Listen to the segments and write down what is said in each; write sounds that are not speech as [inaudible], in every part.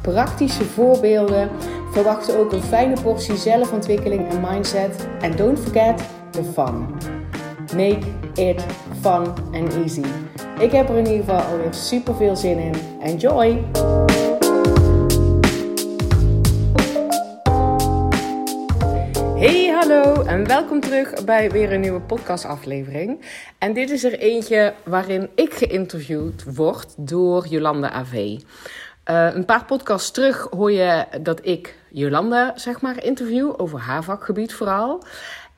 praktische voorbeelden. Verwacht ook een fijne portie zelfontwikkeling en mindset. En don't forget the fun. Make it fun and easy. Ik heb er in ieder geval alweer super veel zin in. Enjoy! Hey, hallo en welkom terug bij weer een nieuwe podcastaflevering. En dit is er eentje waarin ik geïnterviewd word door Jolanda AV. Uh, een paar podcasts terug hoor je dat ik Jolanda zeg maar interview over haar vakgebied vooral.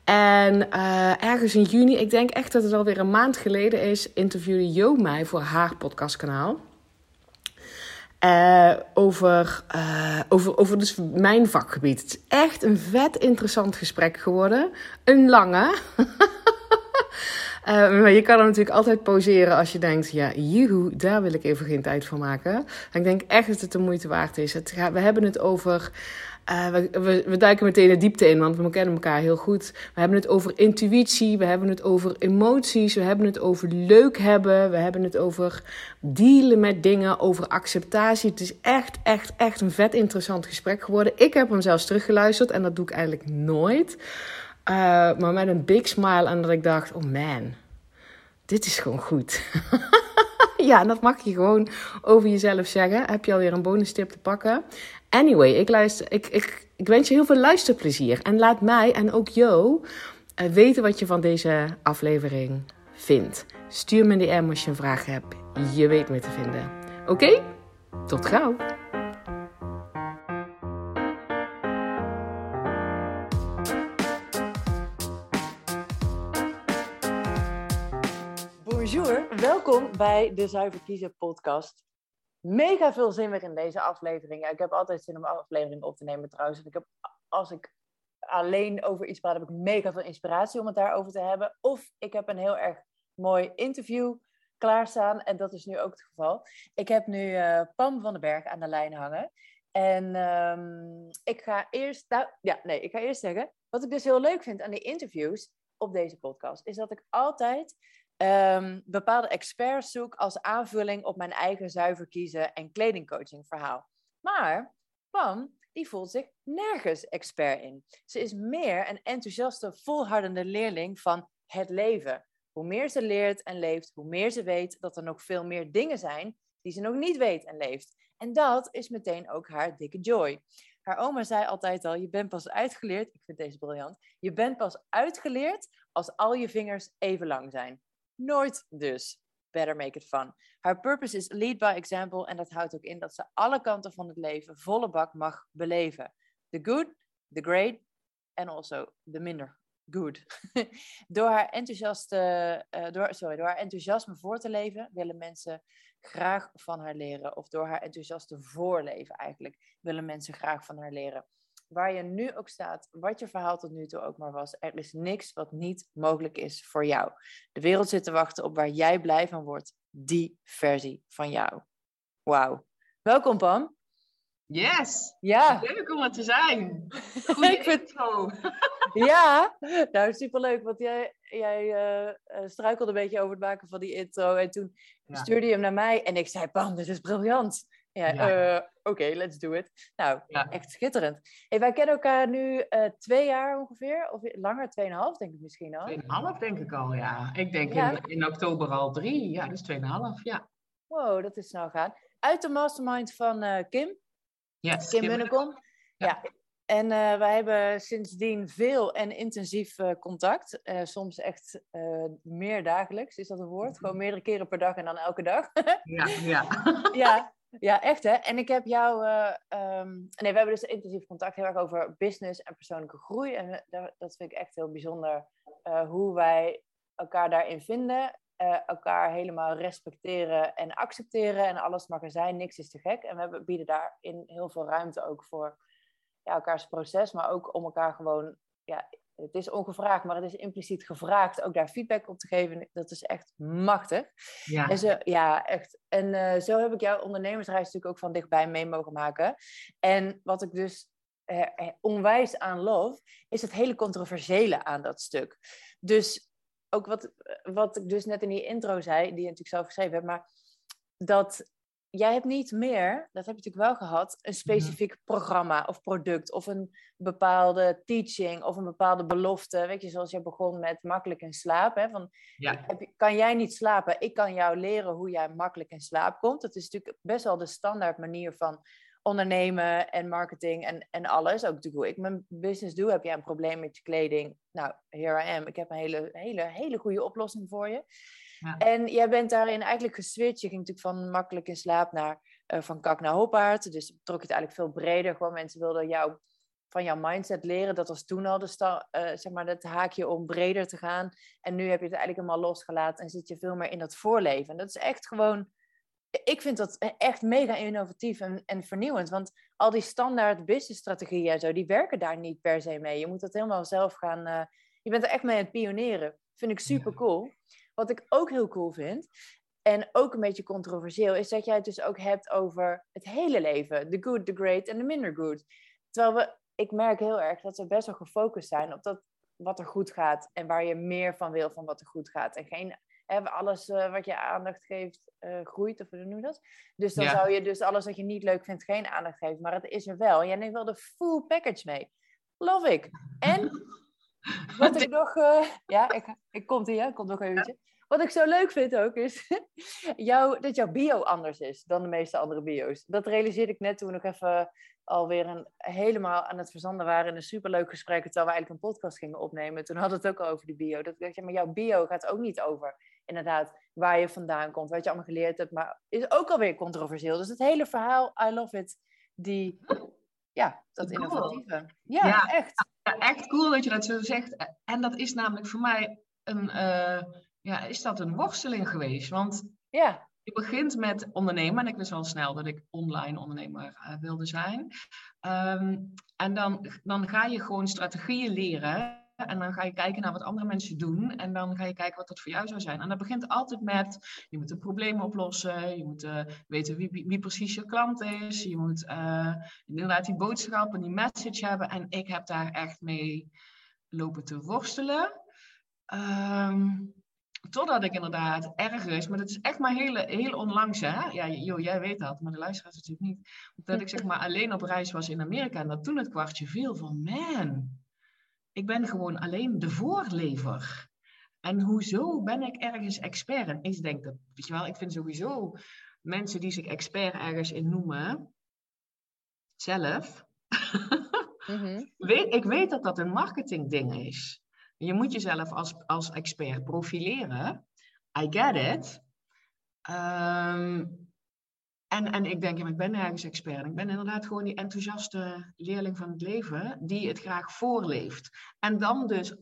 En uh, ergens in juni, ik denk echt dat het alweer een maand geleden is, interviewde Jo mij voor haar podcastkanaal. Uh, over, over, over dus mijn vakgebied. Het is echt een vet interessant gesprek geworden. Een lange. [laughs] Uh, maar je kan er natuurlijk altijd pauzeren als je denkt: ja, joehoe, daar wil ik even geen tijd voor maken. En ik denk echt dat het de moeite waard is. We hebben het over uh, we, we, we, duiken meteen de diepte in, want we kennen elkaar heel goed. We hebben het over intuïtie, we hebben het over emoties, we hebben het over leuk hebben, we hebben het over dealen met dingen, over acceptatie. Het is echt, echt, echt een vet interessant gesprek geworden. Ik heb hem zelfs teruggeluisterd en dat doe ik eigenlijk nooit. Uh, maar met een big smile en dat ik dacht, oh man, dit is gewoon goed. [laughs] ja, en dat mag je gewoon over jezelf zeggen. Heb je alweer een bonus tip te pakken. Anyway, ik, luister, ik, ik, ik wens je heel veel luisterplezier. En laat mij en ook jou uh, weten wat je van deze aflevering vindt. Stuur me een DM als je een vraag hebt. Je weet me te vinden. Oké? Tot gauw! Welkom bij de Zuiver Kiezen podcast mega veel zin weer in deze aflevering. Ik heb altijd zin om een aflevering op te nemen trouwens. ik heb, als ik alleen over iets praat, heb ik mega veel inspiratie om het daarover te hebben. Of ik heb een heel erg mooi interview klaarstaan. En dat is nu ook het geval. Ik heb nu uh, Pam van den Berg aan de lijn hangen. En um, ik ga eerst, nou, ja, nee, ik ga eerst zeggen, wat ik dus heel leuk vind aan die interviews op deze podcast, is dat ik altijd um, bepaalde experts zoek als aanvulling op mijn eigen zuiver kiezen en kledingcoaching verhaal. Maar Pam, die voelt zich nergens expert in. Ze is meer een enthousiaste, volhardende leerling van het leven. Hoe meer ze leert en leeft, hoe meer ze weet dat er nog veel meer dingen zijn die ze nog niet weet en leeft. En dat is meteen ook haar dikke joy. Haar oma zei altijd al: Je bent pas uitgeleerd. Ik vind deze briljant. Je bent pas uitgeleerd als al je vingers even lang zijn. Nooit dus. Better make it fun. Haar purpose is lead by example en dat houdt ook in dat ze alle kanten van het leven volle bak mag beleven. The good, the great en also the minder good. [laughs] door, haar enthousiaste, uh, door, sorry, door haar enthousiasme voor te leven willen mensen graag van haar leren. Of door haar enthousiaste voorleven eigenlijk willen mensen graag van haar leren waar je nu ook staat, wat je verhaal tot nu toe ook maar was, er is niks wat niet mogelijk is voor jou. De wereld zit te wachten op waar jij blij van wordt, die versie van jou. Wauw. Welkom Pam. Yes. Ja. Leuk om er te zijn. [laughs] Goeie Ik vind... [laughs] ja, nou superleuk, want jij, jij uh, struikelde een beetje over het maken van die intro en toen stuurde je hem naar mij en ik zei, Pam, dit is briljant. Ja, ja. Uh, oké, let's do it. Nou, echt schitterend. Hey, wij kennen elkaar nu uh, twee jaar ongeveer, of langer, tweeënhalf denk ik misschien al. Tweeënhalf denk ik al, ja. Ik denk in, in, oktober al drie, ja, dus tweeënhalf, ja. Wow, dat is snel gaan. Uit de mastermind van uh, Kim. Yes, Kim, Kim Munnekom. Ja. En wij hebben sindsdien veel en intensief contact. soms echt meer dagelijks, is dat een woord? Gewoon meerdere keren per dag en dan elke dag. ja, ja. [laughs] ja, ja, echt hè. En ik heb jou. Uh, um, nee, we hebben dus intensief contact heel erg over business en persoonlijke groei. En dat vind ik echt heel bijzonder. Uh, hoe wij elkaar daarin vinden. Elkaar helemaal respecteren en accepteren. En alles mag er zijn, niks is te gek. En we bieden daarin heel veel ruimte ook voor ja, elkaars proces. Maar ook om elkaar gewoon ja, het is ongevraagd, maar het is impliciet gevraagd ook daar feedback op te geven. Dat is echt machtig. Ja, en zo, ja echt. En uh, zo heb ik jouw ondernemersreis natuurlijk ook van dichtbij mee mogen maken. En wat ik dus uh, onwijs aan love, is het hele controversiële aan dat stuk. Dus ook wat, wat ik dus net in die intro zei, die je natuurlijk zelf geschreven hebt, maar dat jij hebt niet meer, dat heb je natuurlijk wel gehad, een mhm. specifiek programma of product of een bepaalde teaching of een bepaalde belofte. Weet je, zoals je begon met makkelijk in slaap. Hè? Van, ja. kan jij niet slapen? Ik kan jou leren hoe jij makkelijk in slaap komt. Dat is natuurlijk best wel de standaard manier van ondernemen en marketing en, en alles. Ook natuurlijk hoe ik mijn business doe. Heb jij een probleem met je kleding? Nou, here I am. Ik heb een hele, hele, hele goede oplossing voor je. En jij bent daarin eigenlijk geswitcht. Je ging natuurlijk van makkelijk in slaap naar uh, van kak naar hoppaard. Dus trok je het eigenlijk veel breder. Gewoon mensen wilden jou van jouw mindset leren. Dat was toen al de sta, uh, zeg maar het haakje om breder te gaan. En nu heb je het eigenlijk helemaal losgelaten en zit je veel meer in dat voorleven. En dat is echt gewoon. Ik vind dat echt mega innovatief en, en vernieuwend. Want al die standaard businessstrategieën en zo, die werken daar niet per se mee. Je moet dat helemaal zelf gaan. Uh, je bent er echt mee aan het pioneren. Vind ik super cool. Wat ik ook heel cool vind, en ook een beetje controversieel, is dat jij het dus ook hebt over het hele leven. De good, the great en de minder good. Terwijl we, ik merk heel erg dat we best wel gefocust zijn op dat wat er goed gaat en waar je meer van wil van wat er goed gaat. En geen hè, alles uh, wat je aandacht geeft uh, groeit, of hoe noem je dat? Dus dan zou je dus alles wat je niet leuk vindt geen aandacht geven. Maar het is er wel. Jij neemt wel de full package mee. Love ik. En wat ik [laughs] nog... Uh, ja, ik, ik kom hier, ik kom nog eventjes. Wat ik zo leuk vind ook is [laughs] jou, dat jouw bio anders is dan de meeste andere bio's. Dat realiseerde ik net toen we nog even alweer een, helemaal aan het verzanden waren in een superleuk gesprek, terwijl we eigenlijk een podcast gingen opnemen. Toen hadden we het ook over die bio. Dat ik dacht, ja, maar jouw bio gaat ook niet over inderdaad waar je vandaan komt, wat je allemaal geleerd hebt, maar is ook alweer controversieel. Dus het hele verhaal, I love it, die, ja, dat innovatieve. Ja, echt. Ja, echt cool dat je dat zo zegt. En dat is namelijk voor mij een... Uh ja, is dat een worsteling geweest? Want ja. je begint met ondernemen en ik wist al snel dat ik online ondernemer uh, wilde zijn. Um, en dan, dan ga je gewoon strategieën leren. En dan ga je kijken naar wat andere mensen doen. En dan ga je kijken wat dat voor jou zou zijn. En dat begint altijd met: je moet een probleem oplossen. Je moet uh, weten wie, wie, wie, precies je klant is. Je moet uh, inderdaad die boodschap en die message hebben. En ik heb daar echt mee lopen te worstelen. Um, Totdat ik inderdaad ergens, maar dat is echt maar heel, heel onlangs, hè? Ja, joh, jij weet dat, maar de luisteraars natuurlijk niet. Dat ik zeg maar [laughs] alleen op reis was in Amerika en dat toen het kwartje viel van, man, ik ben gewoon alleen de voorlever. En hoezo ben ik ergens expert? En ik denk dat, weet je wel, ik vind sowieso mensen die zich expert ergens in noemen, zelf, mhm. [laughs] weet, ik weet dat dat een marketingding is. Je moet jezelf als, als expert profileren. I get it. Ehm, en, en ik denk, ik ben ergens expert. Ik ben inderdaad gewoon die enthousiaste leerling van het leven die het graag voorleeft. En dan dus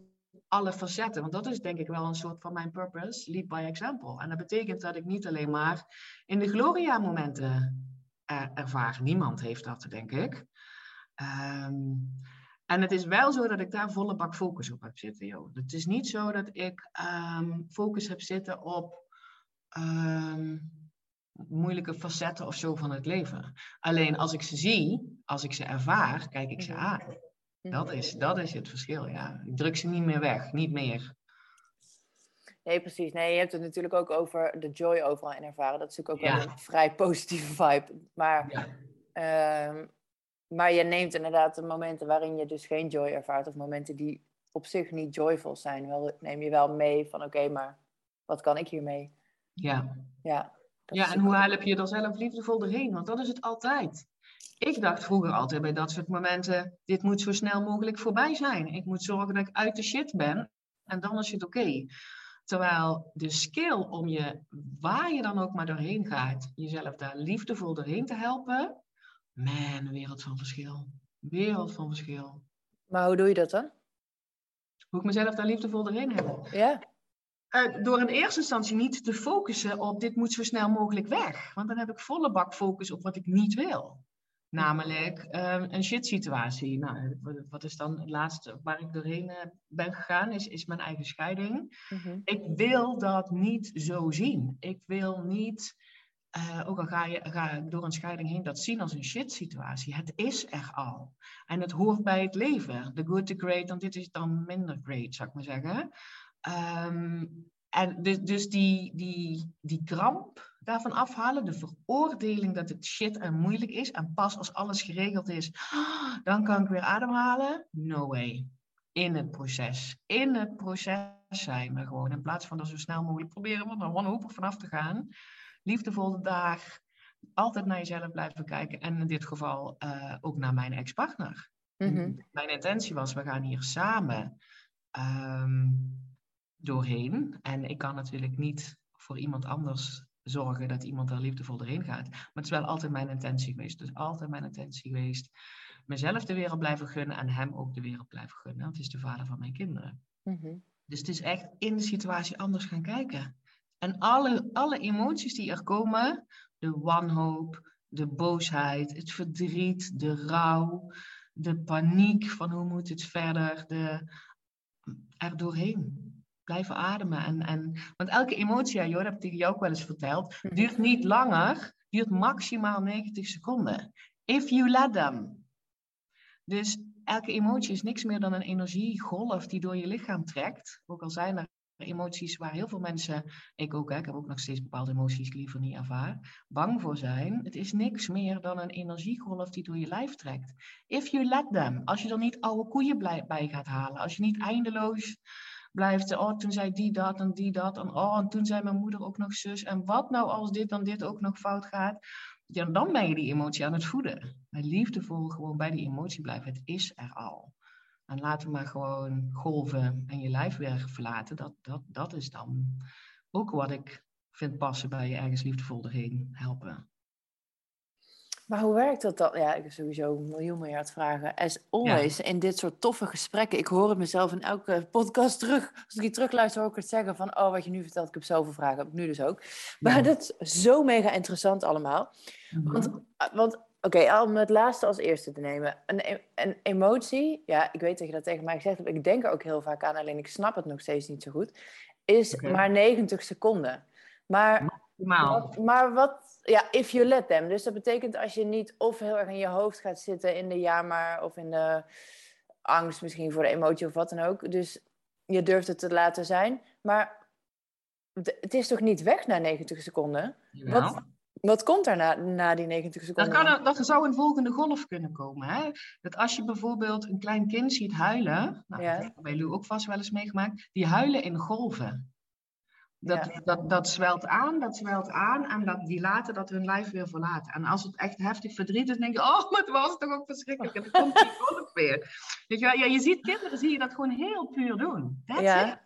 alle facetten. Want dat is denk ik wel een soort van mijn purpose, lead by example. En dat betekent dat ik niet alleen maar in de gloria-momenten ervaar. Niemand heeft dat, denk ik. Um, en het is wel zo dat ik daar volle bak focus op heb zitten, joh. Het is niet zo dat ik um, focus heb zitten op um, moeilijke facetten of zo van het leven. Alleen als ik ze zie, als ik ze ervaar, kijk ik ze mhm. aan. Dat mhm. is, dat is het verschil, ja. Ik druk ze niet meer weg, niet meer. Nee, precies. Nee, je hebt het natuurlijk ook over de joy overal in ervaren. Dat is natuurlijk ook wel een vrij positieve vibe. Maar ja. um, maar je neemt inderdaad de momenten waarin je dus geen joy ervaart, of momenten die op zich niet joyful zijn, wel, neem je wel mee van oké, maar wat kan ik hiermee? Ja. Ja, ja en hoe help je er zelf liefdevol doorheen? Want dat is het altijd. Ik dacht vroeger altijd bij dat soort momenten, dit moet zo snel mogelijk voorbij zijn. Ik moet zorgen dat ik uit de shit ben en dan is het oké. Terwijl de skill om je, waar je dan ook maar doorheen gaat, jezelf daar liefdevol doorheen te helpen, Man, een wereld van verschil. Wereld van verschil. Maar hoe doe je dat dan? Hoe ik mezelf daar liefdevol doorheen heb. Ja. Uh, door in eerste instantie niet te focussen op dit moet zo snel mogelijk weg. Want dan heb ik volle bak focus op wat ik niet wil. Namelijk uh, een shit situatie. Nou, wat is dan het laatste waar ik doorheen uh, ben gegaan, is, is mijn eigen scheiding. Mm-hmm. Ik wil dat niet zo zien. Ik wil niet, uh, ook al ga, je, ga ik door een scheiding heen, dat zien als een shit situatie. Het is er al. En het hoort bij het leven. The good, the great, dan dit is dan minder great, zou ik maar zeggen. Um, en dus, dus die, die, die kramp daarvan afhalen, de veroordeling dat het shit en moeilijk is, en pas als alles geregeld is, dan kan ik weer ademhalen. No way. In het proces. In het proces zijn we gewoon. In plaats van dat zo snel mogelijk proberen we er wanhopig vanaf te gaan. Liefdevolle dag. Altijd naar jezelf blijven kijken. En in dit geval uh, ook naar mijn ex-partner. Mm-hmm. Mijn intentie was, we gaan hier samen um, doorheen. En ik kan natuurlijk niet voor iemand anders zorgen dat iemand er liefdevol doorheen gaat. Maar het is wel altijd mijn intentie geweest. Dus altijd mijn intentie geweest. Mezelf de wereld blijven gunnen en hem ook de wereld blijven gunnen. Want het is de vader van mijn kinderen. Mhm. Dus het is echt in de situatie anders gaan kijken. En alle, alle emoties die er komen, de wanhoop, de boosheid, het verdriet, de rouw, de paniek van hoe moet het verder, de, er doorheen blijven ademen. En, en, want elke emotie, joh, dat heb ik tegen jou ook wel eens verteld, mhm. duurt niet langer, duurt maximaal 90 seconden. If you let them. Dus elke emotie is niks meer dan een energiegolf die door je lichaam trekt. Ook al zijn er emoties waar heel veel mensen, ik ook, hè, ik heb ook nog steeds bepaalde emoties die liever niet ervaar, bang voor zijn. Het is niks meer dan een energiegolf die door je lijf trekt. If you let them. Als je er niet oude koeien bij gaat halen. Als je niet eindeloos blijft. Oh, toen zei die dat en die dat. En oh, en toen zei mijn moeder ook nog zus. En wat nou als dit en dit ook nog fout gaat? Ja, dan ben je die emotie aan het voeden. Maar liefdevol gewoon bij die emotie blijven. Het is er al. En laten we maar gewoon golven en je lijf weer verlaten. Dat, dat, dat is dan ook wat ik vind passen bij je ergens liefdevol doorheen helpen. Maar hoe werkt dat dan? Ja, ik heb sowieso een miljoen miljard vragen. As always, in dit soort toffe gesprekken. Ik hoor het mezelf in elke podcast terug. Als ik die terugluister, hoor ik het zeggen van... oh, wat je nu vertelt, ik heb zoveel vragen. Heb ik nu dus ook. Maar dat is zo mega interessant allemaal. Mhm. Want, want oké, om het laatste als eerste te nemen. Een, e-, een emotie, ja, ik weet dat je dat tegen mij gezegd hebt. Ik denk er ook heel vaak aan, alleen ik snap het nog steeds niet zo goed. Is maar 90 seconden. Maar, wat, maar wat ja, if you let them. Dus dat betekent als je niet of heel erg in je hoofd gaat zitten in de ja maar of in de angst misschien voor de emotie of wat dan ook. Dus je durft het te laten zijn. Maar het is toch niet weg na 90 seconden? Wat, wat komt er na, na die 90 seconden? Dat, kan dat zou een volgende golf kunnen komen. Hè? Dat als je bijvoorbeeld een klein kind ziet huilen, nou, dat heb bij Lou ook vast wel eens meegemaakt, die huilen in golven. Dat, dat, dat zwelt aan, dat zwelt aan en dat, die laten dat hun lijf weer verlaten. En als het echt heftig verdriet is, denk je, oh, maar het was toch ook verschrikkelijk. En dan komt die [laughs] golf weer. Weet je, ja, je ziet kinderen, zie je dat gewoon heel puur doen. That's ja. It.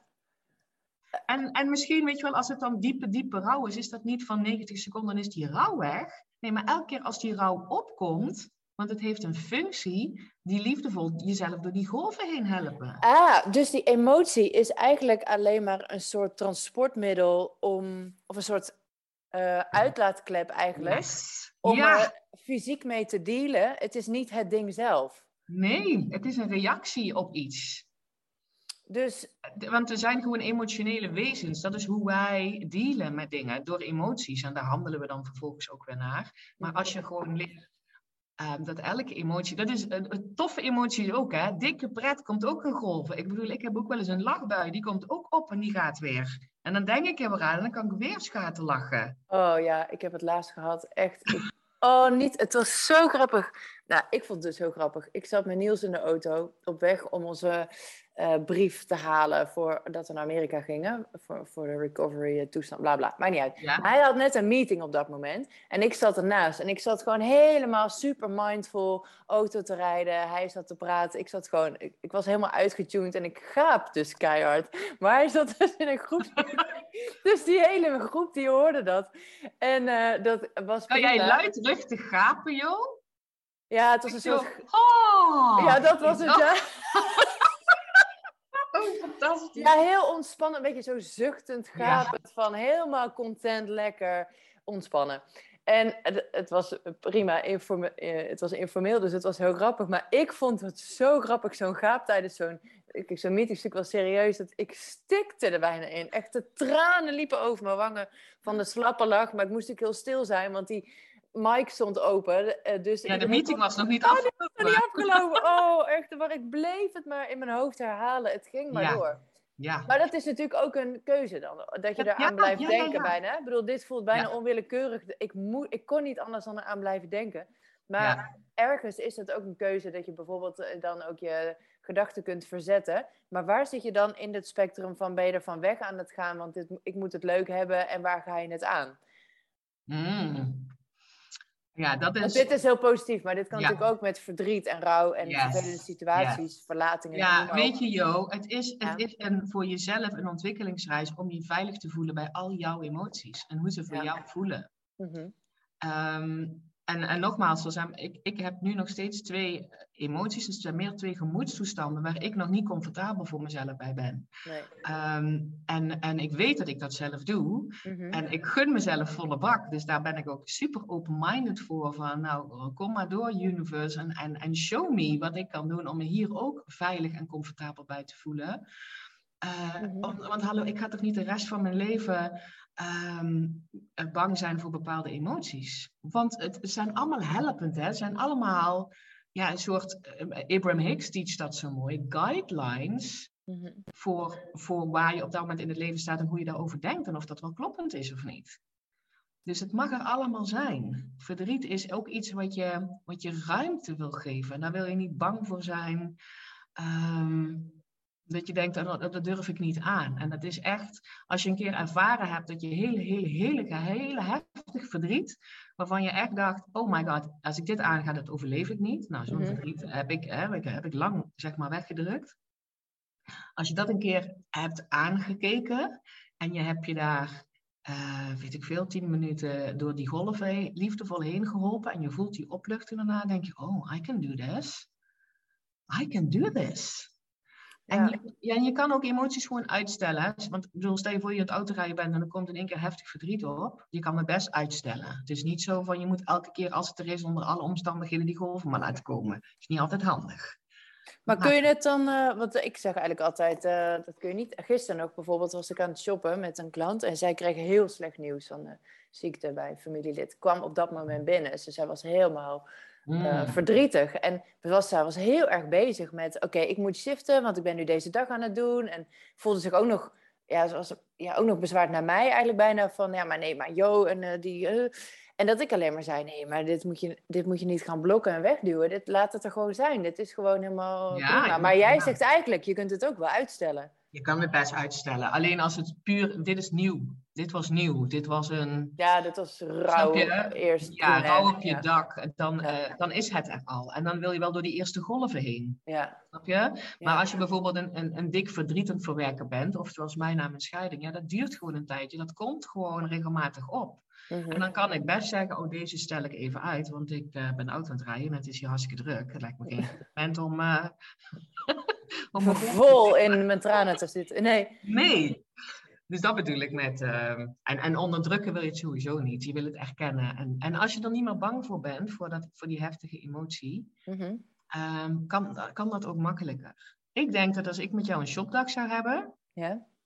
En, en misschien, weet je wel, als het dan diepe, diepe rouw is, is dat niet van 90 seconden is die rouw weg. Nee, maar elke keer als die rouw opkomt, want het heeft een functie die liefdevol jezelf door die golven heen helpen. Ah, dus die emotie is eigenlijk alleen maar een soort transportmiddel om, of een soort uh, uitlaatklep eigenlijk, yes. om er fysiek mee te dealen. Het is niet het ding zelf. Nee, het is een reactie op iets. Dus... Want we zijn gewoon emotionele wezens. Dat is hoe wij dealen met dingen, door emoties. En daar handelen we dan vervolgens ook weer naar. Maar als je gewoon leert Um, dat elke emotie, dat is een, een, toffe emotie ook, hè. Dikke pret komt ook golf. Ik bedoel, ik heb ook wel eens een lachbui, die komt ook op en die gaat weer. En dan denk ik er weer aan en dan kan ik weer schaten lachen. Oh ja, ik heb het laatst gehad. Echt. Oh, niet. Het was zo grappig. Nou, ik vond het dus heel grappig. Ik zat met Niels in de auto op weg om onze uh, brief te halen voordat we naar Amerika gingen. Voor, voor de recovery eh, toestand, bla bla. Maakt niet uit. Hij had net een meeting op dat moment. En ik zat ernaast. En ik zat gewoon helemaal super mindful auto te rijden. Hij zat te praten. Ik zat gewoon... Ik, ik was helemaal uitgetuned en ik gaap dus keihard. Maar hij zat dus in een groep. [laughs] dus die hele groep die hoorde dat. En uh, dat was... Kan jij luidruchtig gapen, joh? Ja, het was een soort... Oh, ja, dat was het, ja. [laughs] Oh, fantastisch. Ja, heel ontspannen. Een beetje zo zuchtend gapend van helemaal content, lekker, ontspannen. En het, het was prima, informe, eh, het was informeel, dus het was heel grappig. Maar ik vond het zo grappig, zo'n gaap tijdens zo'n zo'n meetingstuk wel serieus. Dat ik stikte er bijna in. Echt de tranen liepen over mijn wangen van de slappe lach. Maar ik moest ook heel stil zijn, want die mic stond open. Eh, dus ja, de meeting was nog niet afgelopen. Oh, niet afgelopen. Oh, echt. Maar ik bleef het maar in mijn hoofd herhalen. Het ging maar door. Ja. Maar dat is natuurlijk ook een keuze dan. Dat je eraan blijft denken bijna. Ik bedoel, dit voelt bijna onwillekeurig. Ik, moet, ik kon niet anders dan eraan blijven denken. Maar ergens is het ook een keuze dat je bijvoorbeeld eh, dan ook je gedachten kunt verzetten. Maar waar zit je dan in het spectrum van ben je er van weg aan het gaan, want dit, ik moet het leuk hebben en waar ga je het aan? Mm. Ja, dat is... dit is heel positief, maar dit kan natuurlijk ook met verdriet en rouw en yes. vervelende situaties, verlatingen. Ja, weet je Jo, het is, het is een, voor jezelf een ontwikkelingsreis om je veilig te voelen bij al jouw emoties en hoe ze voor jou voelen. Mm en, en nogmaals, ik, ik heb nu nog steeds twee emoties, dus er zijn meer twee gemoedstoestanden waar ik nog niet comfortabel voor mezelf bij ben. Nee. Ehm, en, en ik weet dat ik dat zelf doe. Mhm. En ik gun mezelf volle bak. Dus daar ben ik ook super open-minded voor. Van nou, kom maar door, universe. En, en, en show me wat ik kan doen om me hier ook veilig en comfortabel bij te voelen. Uh, want hallo, ik ga toch niet de rest van mijn leven um, bang zijn voor bepaalde emoties. Want het, zijn allemaal helpend, hè? het zijn allemaal ja, een soort, uh, Abraham Hicks teach dat zo mooi, guidelines mhm. voor, voor waar je op dat moment in het leven staat en hoe je daarover denkt en of dat wel kloppend is of niet. Dus het mag er allemaal zijn. Verdriet is ook iets wat je, wat je ruimte wil geven. Daar wil je niet bang voor zijn. Um, dat je denkt, oh, dat, dat durf ik niet aan. En dat is echt, als je een keer ervaren hebt dat je hele, hele, hele, hele heftig verdriet, waarvan je echt dacht, oh my god, als ik dit aanga, dat overleef ik niet. Nou, zo'n mhm. verdriet heb ik, heb, ik, heb ik lang, zeg maar, weggedrukt. Als je dat een keer hebt aangekeken en je hebt je daar, uh, weet ik veel, tien minuten door die golven liefdevol heen geholpen en je voelt die opluchting daarna, denk je, oh, I can do this. I can do this. En je, ja, je kan ook emoties gewoon uitstellen. Want ik bedoel, stel je voor je aan het autorijden bent en er komt in één keer heftig verdriet op. Je kan het best uitstellen. Het is niet zo van je moet elke keer als het er is onder alle omstandigheden die golven maar laten komen. Het is niet altijd handig. Maar kun je het dan, uh, want ik zeg eigenlijk altijd, uh, dat kun je niet. Gisteren nog bijvoorbeeld was ik aan het shoppen met een klant en zij kreeg heel slecht nieuws van de ziekte bij een familielid. Kwam op dat moment binnen, dus zij was helemaal uh, verdrietig. En was, was heel erg bezig met, oké, ik moet shiften, want ik ben nu deze dag aan het doen. En voelde zich ook nog, ja, zoals, ja, ook nog bezwaard naar mij eigenlijk bijna van, ja, maar nee, maar Jo en uh, die... Uh, en dat ik alleen maar zei, nee, maar dit moet je, dit moet je niet gaan blokken en wegduwen. Dit, laat het er gewoon zijn. Dit is gewoon helemaal ja, Maar jij zegt eigenlijk, je kunt het ook wel uitstellen. Je kan het best uitstellen. Alleen als het puur, dit is nieuw. Dit was nieuw. Dit was een. Ja, dit was rauw eerst. Ja, rauw op je dak. Dan, uh, dan is het er al. En dan wil je wel door die eerste golven heen. Ja. Snap je? Maar als je bijvoorbeeld een, een, een dik verdriet aan het verwerken bent, of zoals mij na mijn scheiding, ja, dat duurt gewoon een tijdje. Dat komt gewoon regelmatig op. Mhm. En dan kan ik best zeggen, oh, deze stel ik even uit, want ik uh, ben auto aan het rijden en het is hier hartstikke druk. Het lijkt me geen [laughs] moment om... Uh, [laughs] om vol in mijn tranen te zitten. Nee. Nee. Dus dat bedoel ik met. Uh, en, en onderdrukken wil je het sowieso niet. Je wil het erkennen. En, en als je er niet meer bang voor bent, voor, dat, voor die heftige emotie, mhm. um, kan, kan dat ook makkelijker. Ik denk dat als ik met jou een shopdag zou hebben,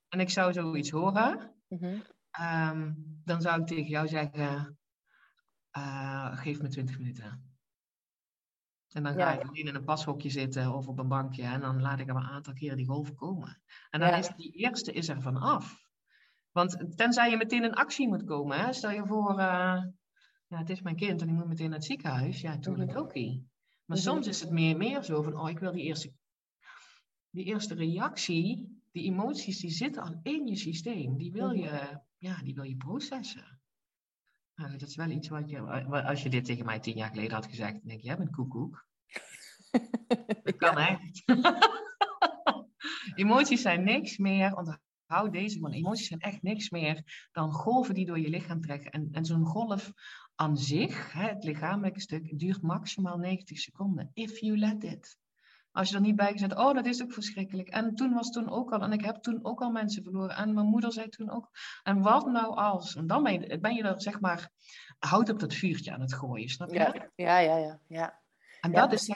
en ik zou zoiets horen, mm dan zou ik tegen jou zeggen: uh, geef me 20 minuten. En dan ga ik alleen in een pashokje zitten of op een bankje en dan laat ik er een aantal keren die golven komen. En dan is die eerste is er van af. Want tenzij je meteen in actie moet komen, hè? stel je voor, uh, ja, het is mijn kind en ik moet meteen naar het ziekenhuis. Ja, natuurlijk ook niet. Maar mhm. soms is het meer meer zo van, oh, ik wil die eerste, die eerste reactie, die emoties, die zitten al in je systeem. Die wil mhm. je, ja, die wil je processen. Nou, dat is wel iets wat je, als je dit tegen mij tien jaar geleden had gezegd, dan denk je, jij bent koekoek. [laughs] dat kan echt. [laughs] emoties zijn niks meer, onthoud deze, want emoties zijn echt niks meer dan golven die door je lichaam trekken. En, en zo'n golf aan zich, hè, het lichamelijke stuk, duurt maximaal 90 seconden. If you let it. Als je er niet bij gezet, oh, dat is ook verschrikkelijk. En toen was toen ook al, en ik heb toen ook al mensen verloren. En mijn moeder zei toen ook, en wat nou als? En dan ben je, ben je er, zeg maar, hout op dat vuurtje aan het gooien, snap je? Ja, ja, ja. ja, ja. En dat is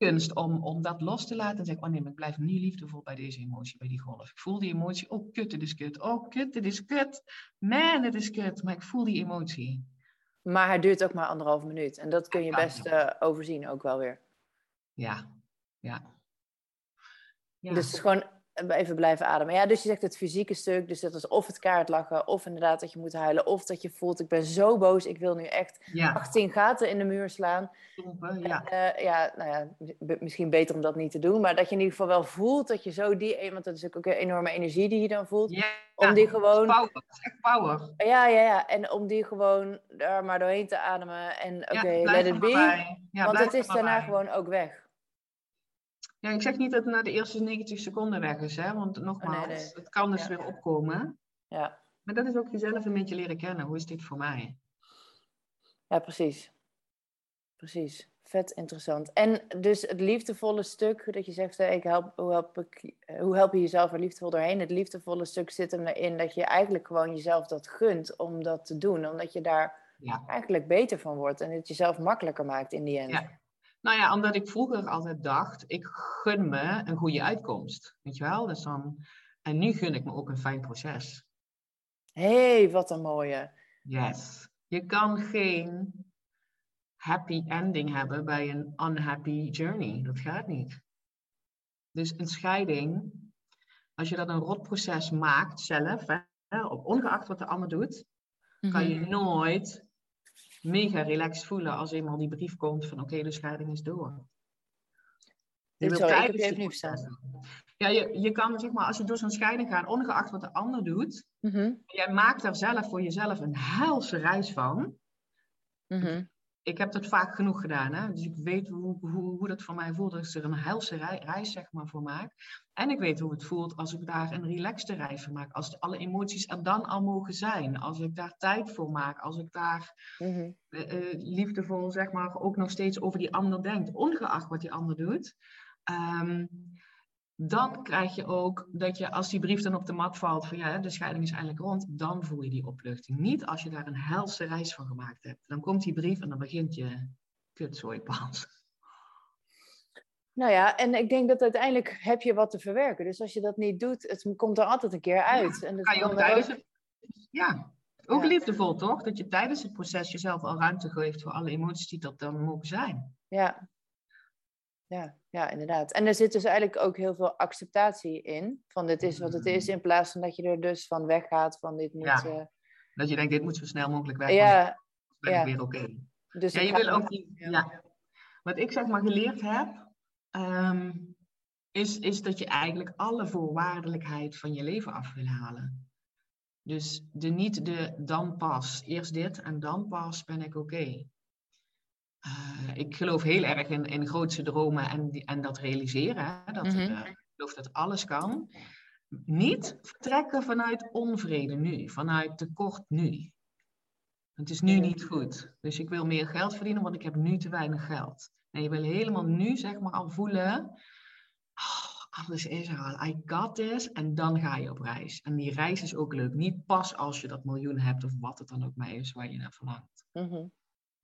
kunst om, om dat los te laten en zeggen, oh nee, maar ik blijf niet liefdevol bij deze emotie, bij die golf. Ik voel die emotie, oh kut, dit is kut. Oh kut, dit is kut. Man, dit is kut. Maar ik voel die emotie. Maar het duurt ook maar anderhalf minuut. En dat kun je best uh, overzien ook wel weer. Ja, ja. ja. Dus gewoon even blijven ademen. Ja, dus je zegt het fysieke stuk, dus dat is of het kaartlachen, of inderdaad dat je moet huilen, of dat je voelt, ik ben zo boos, ik wil nu echt ja. 18 gaten in de muur slaan. Ja. Uh, ja, nou ja, misschien beter om dat niet te doen, maar dat je in ieder geval wel voelt dat je zo die, want dat is ook een enorme energie die je dan voelt, ja, om die gewoon... Power, echt power. Ja, ja, ja, en om die gewoon er maar doorheen te ademen en oké, okay, let it be, want het is daarna bij. gewoon ook weg. Ja, ik zeg niet dat het na de eerste 90 seconden weg is, hè? want nogmaals, het kan dus weer opkomen. Ja. Maar dat is ook jezelf een beetje leren kennen. Hoe is dit voor mij? Ja, precies. Precies. Vet interessant. En dus het liefdevolle stuk, dat je zegt, ik help, hoe, help ik, hoe help je jezelf er liefdevol doorheen? Het liefdevolle stuk zit hem erin dat je eigenlijk gewoon jezelf dat gunt om dat te doen. Omdat je daar ja. eigenlijk beter van wordt en het jezelf makkelijker maakt in die end. Ja. Nou ja, omdat ik vroeger altijd dacht, ik gun me een goede uitkomst. Weet je wel? Dus dan, en nu gun ik me ook een fijn proces. Hé, hey, wat een mooie. Yes. Je kan geen happy ending hebben bij een unhappy journey. Dat gaat niet. Dus een scheiding, als je dat een rotproces maakt zelf, hè, ongeacht wat de ander doet, kan je mhm. nooit mega relaxed voelen als eenmaal die brief komt van oké, de scheiding is door. Je Dit sorry, ik heb je even Ja, je, je kan zeg maar, als je door zo'n scheiding gaat, ongeacht wat de ander doet, mm jij maakt daar zelf voor jezelf een helse reis van. Mm ik heb dat vaak genoeg gedaan. Hè? Dus ik weet hoe, hoe, hoe dat voor mij voelt als ik er een helse reis zeg maar, voor maak. En ik weet hoe het voelt als ik daar een relaxte reis voor maak. Als alle emoties er dan al mogen zijn. Als ik daar tijd voor maak. Als ik daar mm liefdevol zeg maar, ook nog steeds over die ander denk. Ongeacht wat die ander doet. Um, dan krijg je ook dat je als die brief dan op de mat valt van ja, de scheiding is eindelijk rond, dan voel je die opluchting. Niet als je daar een helse reis van gemaakt hebt. Dan komt die brief en dan begint je kutzooipaas. Nou ja, en ik denk dat uiteindelijk heb je wat te verwerken. Dus als je dat niet doet, het komt er altijd een keer uit. Ja, en dat je ook tijdens het... Ja, ook liefdevol toch? Dat je tijdens het proces jezelf al ruimte geeft voor alle emoties die dat dan mogen zijn. Ja, ja, ja, inderdaad. En er zit dus eigenlijk ook heel veel acceptatie in. Van dit is wat het is, in plaats van dat je er dus van weggaat van dit moet... Ja. Uh... Dat je denkt, dit moet zo snel mogelijk weg. Ja. Dan ben ik weer oké. Dus ja, je wil ook niet... Ja. Wat ik zeg maar geleerd heb, ehm, is, is dat je eigenlijk alle voorwaardelijkheid van je leven af wil halen. Dus de, niet de dan pas, eerst dit en dan pas ben ik oké. Uh, ik geloof heel erg in, in grootse dromen en, en dat realiseren. Hè? Dat, mm -hmm. uh, ik geloof dat alles kan. Niet vertrekken vanuit onvrede nu, vanuit tekort nu. Het is nu niet goed. Dus ik wil meer geld verdienen, want ik heb nu te weinig geld. En je wil helemaal nu zeg maar al voelen, oh, alles is er al, I got this. En dan ga je op reis. En die reis is ook leuk. Niet pas als je dat miljoen hebt of wat het dan ook maar is waar je naar verlangt. Mm -hmm.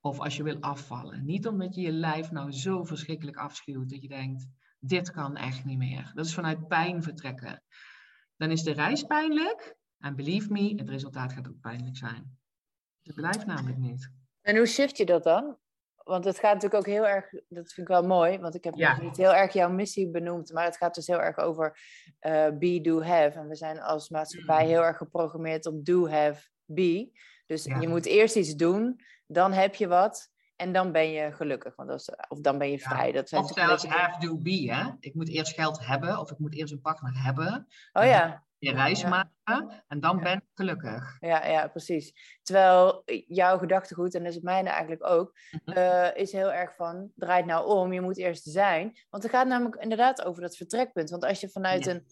Of als je wil afvallen. Niet omdat je je lijf nou zo verschrikkelijk afschuwt dat je denkt, dit kan echt niet meer. Dat is vanuit pijn vertrekken. Dan is de reis pijnlijk. En believe me, het resultaat gaat ook pijnlijk zijn. Het blijft namelijk niet. En hoe shift je dat dan? Want het gaat natuurlijk ook heel erg, dat vind ik wel mooi, want ik heb ja. niet heel erg jouw missie benoemd, maar het gaat dus heel erg over uh, be, do, have. En we zijn als maatschappij mm. heel erg geprogrammeerd op do, have, be. Dus je moet eerst iets doen, dan heb je wat en dan ben je gelukkig. Want dat is, of dan ben je vrij. Dat zijn of zelfs have, do, be. Hè? Ik moet eerst geld hebben of ik moet eerst een partner hebben. Oh ja. Je reis maken en dan ben ik gelukkig. Ja, ja, precies. Terwijl jouw gedachtegoed, en dat is het mijne eigenlijk ook, mhm. eh, is heel erg van, draait nou om, je moet eerst zijn. Want het gaat namelijk inderdaad over dat vertrekpunt. Want als je vanuit een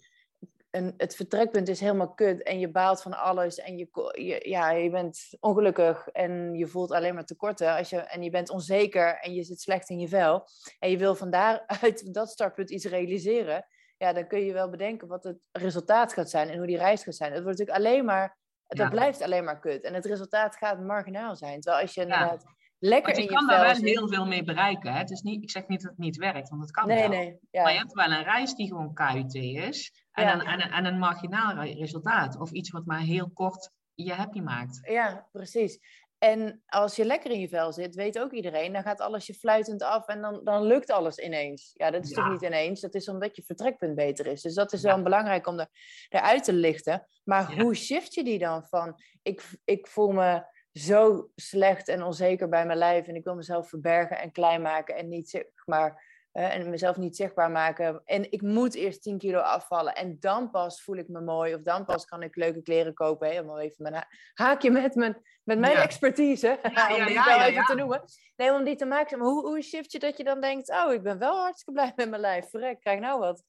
een, het vertrekpunt is helemaal kut en je baalt van alles en je, je, ja, je bent ongelukkig en je voelt alleen maar tekorten als je, en je bent onzeker en je zit slecht in je vel en je wil van daaruit [laughs] dat startpunt iets realiseren, ja, dan kun je wel bedenken wat het resultaat gaat zijn en hoe die reis gaat zijn. Het wordt natuurlijk alleen maar, dat blijft alleen maar kut en het resultaat gaat marginaal zijn. Terwijl als je inderdaad lekker je in je kan daar wel heel veel mee bereiken. Hè? Het is niet, ik zeg niet dat het niet werkt, want het kan nee, wel. Nee, ja. Maar je hebt wel een reis die gewoon KUT is. En, een, en, een, en een marginaal resultaat. Of iets wat maar heel kort je happy maakt. Ja, precies. En als je lekker in je vel zit, weet ook iedereen, dan gaat alles je fluitend af en dan, dan lukt alles ineens. Ja, dat is toch niet ineens. Dat is omdat je vertrekpunt beter is. Dus dat is wel belangrijk om er, eruit te lichten. Maar hoe shift je die dan van, ik, ik voel me zo slecht en onzeker bij mijn lijf en ik wil mezelf verbergen en klein maken en niet zeg maar uh, en mezelf niet zichtbaar maken. En ik moet eerst 10 kilo afvallen en dan pas voel ik me mooi of dan pas kan ik leuke kleren kopen. Helemaal even mijn haakje met mijn, met mijn expertise, ja, om die wel even te noemen. Nee, om die te maken. Maar hoe, hoe shift je dat je dan denkt, oh, ik ben wel hartstikke blij met mijn lijf. Verrek, krijg nou wat.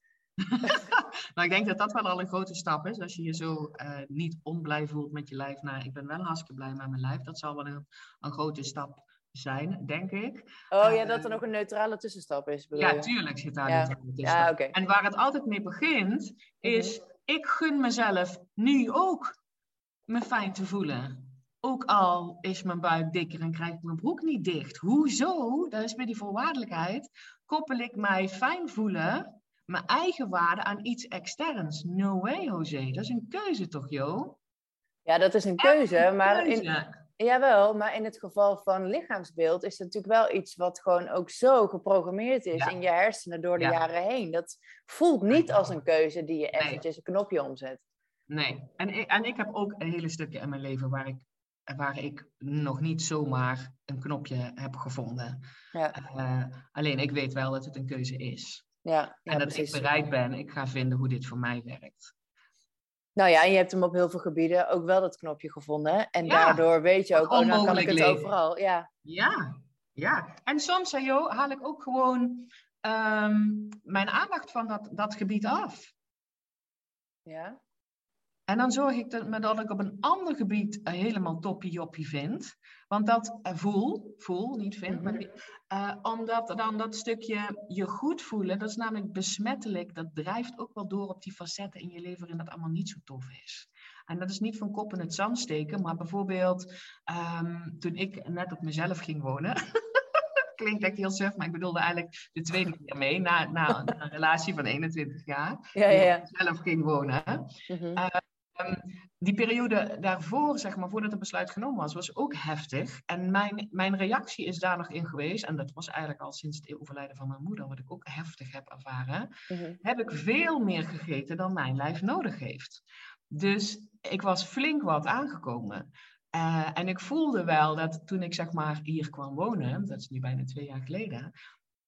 Nou, ik denk dat dat wel al een grote stap is. Als je je zo uh, niet onblij voelt met je lijf. Nou, ik ben wel hartstikke blij met mijn lijf. Dat zal wel een, een grote stap zijn, denk ik. Oh ja, dat er eh, nog een neutrale tussenstap is. Ja, je? tuurlijk zit daar ja. een neutrale tussenstap. Ja, En waar het altijd mee begint, is mhm. ik gun mezelf nu ook me fijn te voelen. Ook al is mijn buik dikker en krijg ik mijn broek niet dicht. Hoezo? Dat is met die voorwaardelijkheid. Koppel ik mij fijn voelen mijn eigen waarde aan iets externs. No way, José. Dat is een keuze toch, joh? Ja, dat is een keuze, maar in, jawel, maar in het geval van lichaamsbeeld is het natuurlijk wel iets wat gewoon ook zo geprogrammeerd is in je hersenen door de jaren heen. Dat voelt niet als een keuze die je eventjes een knopje omzet. Nee, en ik, en ik heb ook een hele stukje in mijn leven waar ik, waar ik nog niet zomaar een knopje heb gevonden. Ja. Uh, alleen ik weet wel dat het een keuze is. Ja, en dat ik bereid ben, ik ga vinden hoe dit voor mij werkt. Nou ja, en je hebt hem op heel veel gebieden ook wel dat knopje gevonden. En daardoor weet je ook, oh, dan kan ik het overal. Ja, ja. ja. En soms, joh, haal ik ook gewoon ehm, mijn aandacht van dat, dat gebied af. Ja. En dan zorg ik dat, dat ik op een ander gebied helemaal toppie joppie vind. Want dat uh, voel, voel, niet vind, maar uh, omdat dan dat stukje je goed voelen, dat is namelijk besmettelijk. Dat drijft ook wel door op die facetten in je leven waarin dat allemaal niet zo tof is. En dat is niet van kop in het zand steken, maar bijvoorbeeld um, toen ik net op mezelf ging wonen. [laughs] klinkt echt heel suf, maar ik bedoelde eigenlijk de tweede keer mee, na, na een relatie van 21 jaar. Ja, ja, ja. zelf ging wonen. Mm Ehm, die periode daarvoor, zeg maar, voordat het besluit genomen was, was ook heftig. En mijn, mijn reactie is daar nog in geweest, en dat was eigenlijk al sinds het overlijden van mijn moeder, wat ik ook heftig heb ervaren, mhm. heb ik veel meer gegeten dan mijn lijf nodig heeft. Dus ik was flink wat aangekomen. Uh, en ik voelde wel dat toen ik zeg maar hier kwam wonen, dat is nu bijna twee jaar geleden,